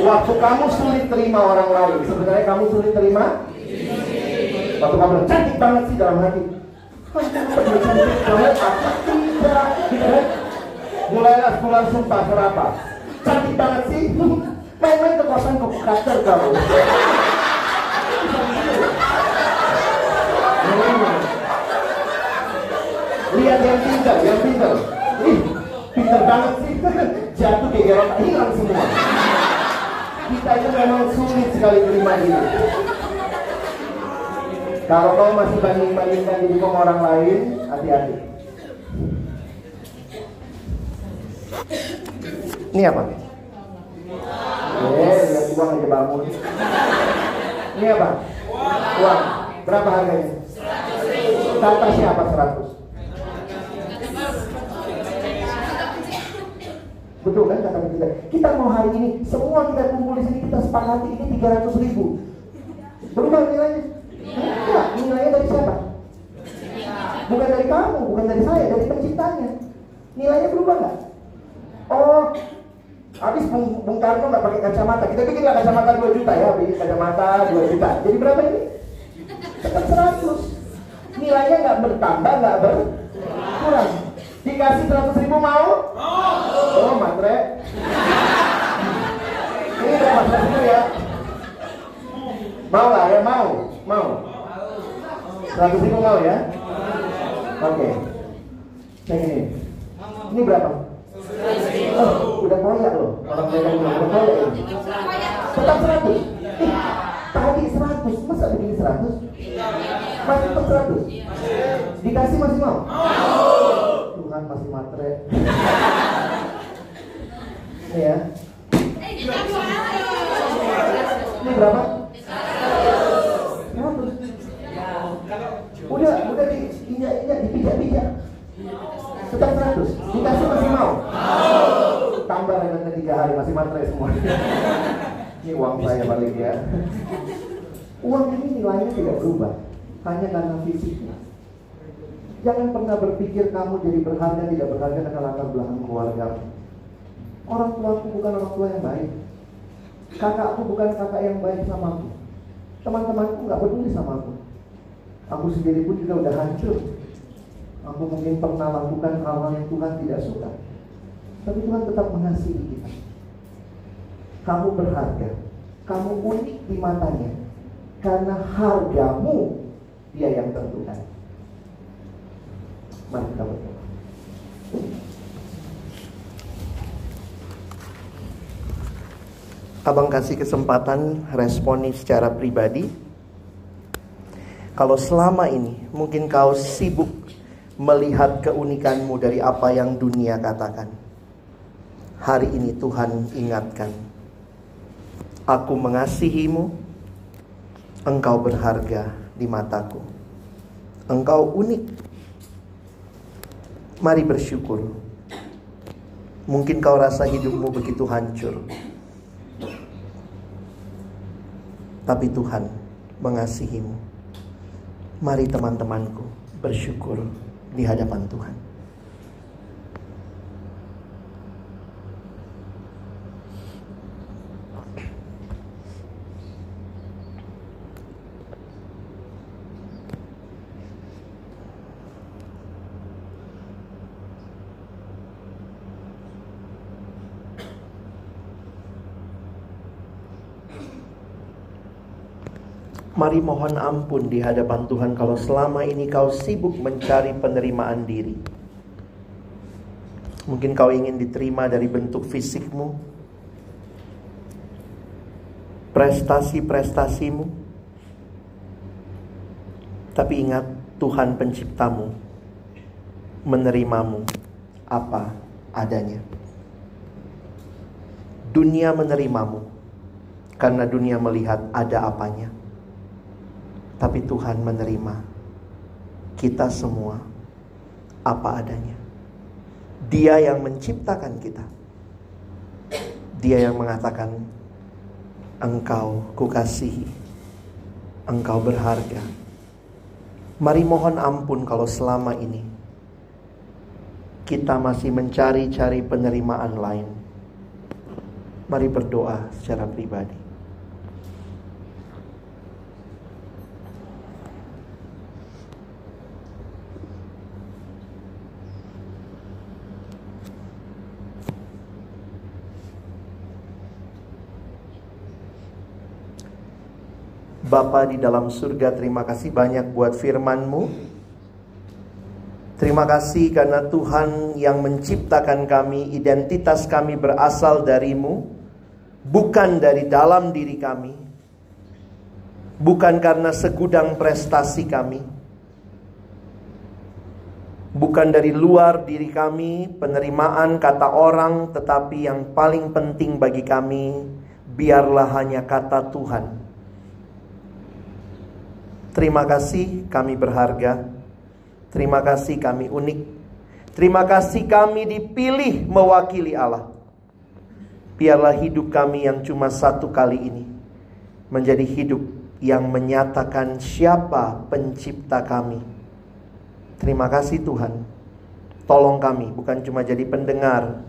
Waktu kamu sulit terima orang lain, sebenarnya kamu sulit terima. Waktu kamu cantik banget sih dalam hati. Cantik banget? Apa tidak? Mulailah sekolah sumpah berapa? Cantik banget sih. Main-main ke kosan ke kater kamu. Lihat yang pintar, yang pintar. Ih, pintar banget sih. Jatuh di gerok, hilang semua. Kita itu memang sulit sekali terima ini. Kalau kau masih banding-bandingkan diri sama orang lain, hati-hati. Ini apa? Eh, lihat uang aja bangun. Ini apa? Uang. Berapa harganya? Kata siapa 100? Betul kan kata kita? Kita mau hari ini semua kita kumpul di sini kita sepakati ini 300 ribu. Berubah nilainya? Enggak, nilainya dari siapa? Bukan dari kamu, bukan dari saya, dari penciptanya. Nilainya berubah nggak? Oh, habis Bung, Bung Karno nggak pakai kacamata. Kita bikin lah kacamata 2 juta ya, bikin kacamata 2 juta. Jadi berapa ini? Tetap 100. Nilainya nggak bertambah, nggak berkurang. Dikasih 100 ribu mau? Oh, matre. Ini berapa 100 ribu ya? Mau lah ya, mau, mau. 100 ribu mau ya? Oke. Yang ini. Ini berapa? Oh, udah kaya loh. Orang mereka bilang udah kaya ini. Tetap 100. Ih, Tadi 100, masa begini 100? Masih tetap 100? Dikasih masih mau? Tuhan masih matre. Ini ya. Ini berapa? 100. Udah, udah diinjak-injak, dipijak-pijak. Tetap 100. Dikasih masih mau? Tambah dengan tiga hari masih matre semua. Ini uang saya balik ya. Uang ini nilainya tidak berubah, hanya karena fisiknya. Jangan pernah berpikir kamu jadi berharga tidak berharga karena latar belakang keluarga. Orang tuaku bukan orang tua yang baik. Kakakku bukan kakak yang baik sama aku. Teman-temanku nggak peduli sama aku. Aku sendiri pun juga udah hancur. Aku mungkin pernah lakukan hal-hal yang Tuhan tidak suka. Tapi Tuhan tetap mengasihi kita. Kamu berharga. Kamu unik di matanya. Karena hargamu dia yang tentukan. Mari. Abang kasih kesempatan responi secara pribadi. Kalau selama ini mungkin kau sibuk melihat keunikanmu dari apa yang dunia katakan. Hari ini Tuhan ingatkan. Aku mengasihimu. Engkau berharga di mataku. Engkau unik. Mari bersyukur. Mungkin kau rasa hidupmu begitu hancur. Tapi Tuhan mengasihimu. Mari teman-temanku bersyukur di hadapan Tuhan. Mari mohon ampun di hadapan Tuhan kalau selama ini kau sibuk mencari penerimaan diri. Mungkin kau ingin diterima dari bentuk fisikmu, prestasi-prestasimu. Tapi ingat Tuhan penciptamu menerimamu apa adanya. Dunia menerimamu karena dunia melihat ada apanya. Tapi Tuhan menerima kita semua apa adanya. Dia yang menciptakan kita. Dia yang mengatakan, "Engkau kukasihi, engkau berharga." Mari mohon ampun kalau selama ini kita masih mencari-cari penerimaan lain. Mari berdoa secara pribadi. Bapa di dalam surga terima kasih banyak buat firman-Mu. Terima kasih karena Tuhan yang menciptakan kami, identitas kami berasal darimu, bukan dari dalam diri kami, bukan karena segudang prestasi kami, bukan dari luar diri kami, penerimaan kata orang, tetapi yang paling penting bagi kami, biarlah hanya kata Tuhan Terima kasih kami berharga. Terima kasih kami unik. Terima kasih kami dipilih mewakili Allah. Biarlah hidup kami yang cuma satu kali ini menjadi hidup yang menyatakan siapa pencipta kami. Terima kasih Tuhan. Tolong kami bukan cuma jadi pendengar,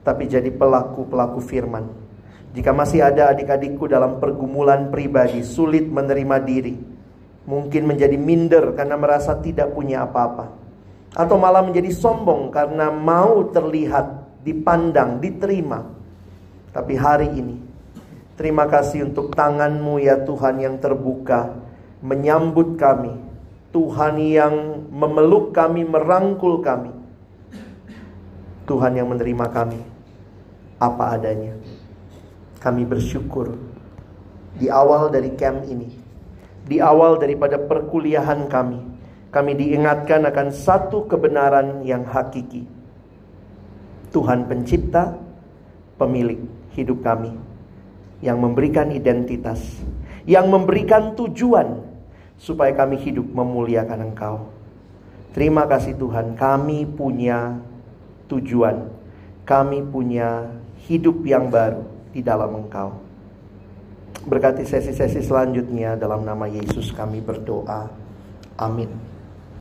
tapi jadi pelaku-pelaku firman. Jika masih ada adik-adikku dalam pergumulan pribadi, sulit menerima diri, Mungkin menjadi minder karena merasa tidak punya apa-apa. Atau malah menjadi sombong karena mau terlihat, dipandang, diterima. Tapi hari ini, terima kasih untuk tanganmu ya Tuhan yang terbuka, menyambut kami. Tuhan yang memeluk kami, merangkul kami. Tuhan yang menerima kami apa adanya. Kami bersyukur di awal dari camp ini, di awal daripada perkuliahan kami, kami diingatkan akan satu kebenaran yang hakiki. Tuhan pencipta, pemilik hidup kami, yang memberikan identitas, yang memberikan tujuan supaya kami hidup memuliakan Engkau. Terima kasih Tuhan, kami punya tujuan, kami punya hidup yang baru di dalam Engkau. Berkati sesi-sesi selanjutnya dalam nama Yesus kami berdoa. Amin.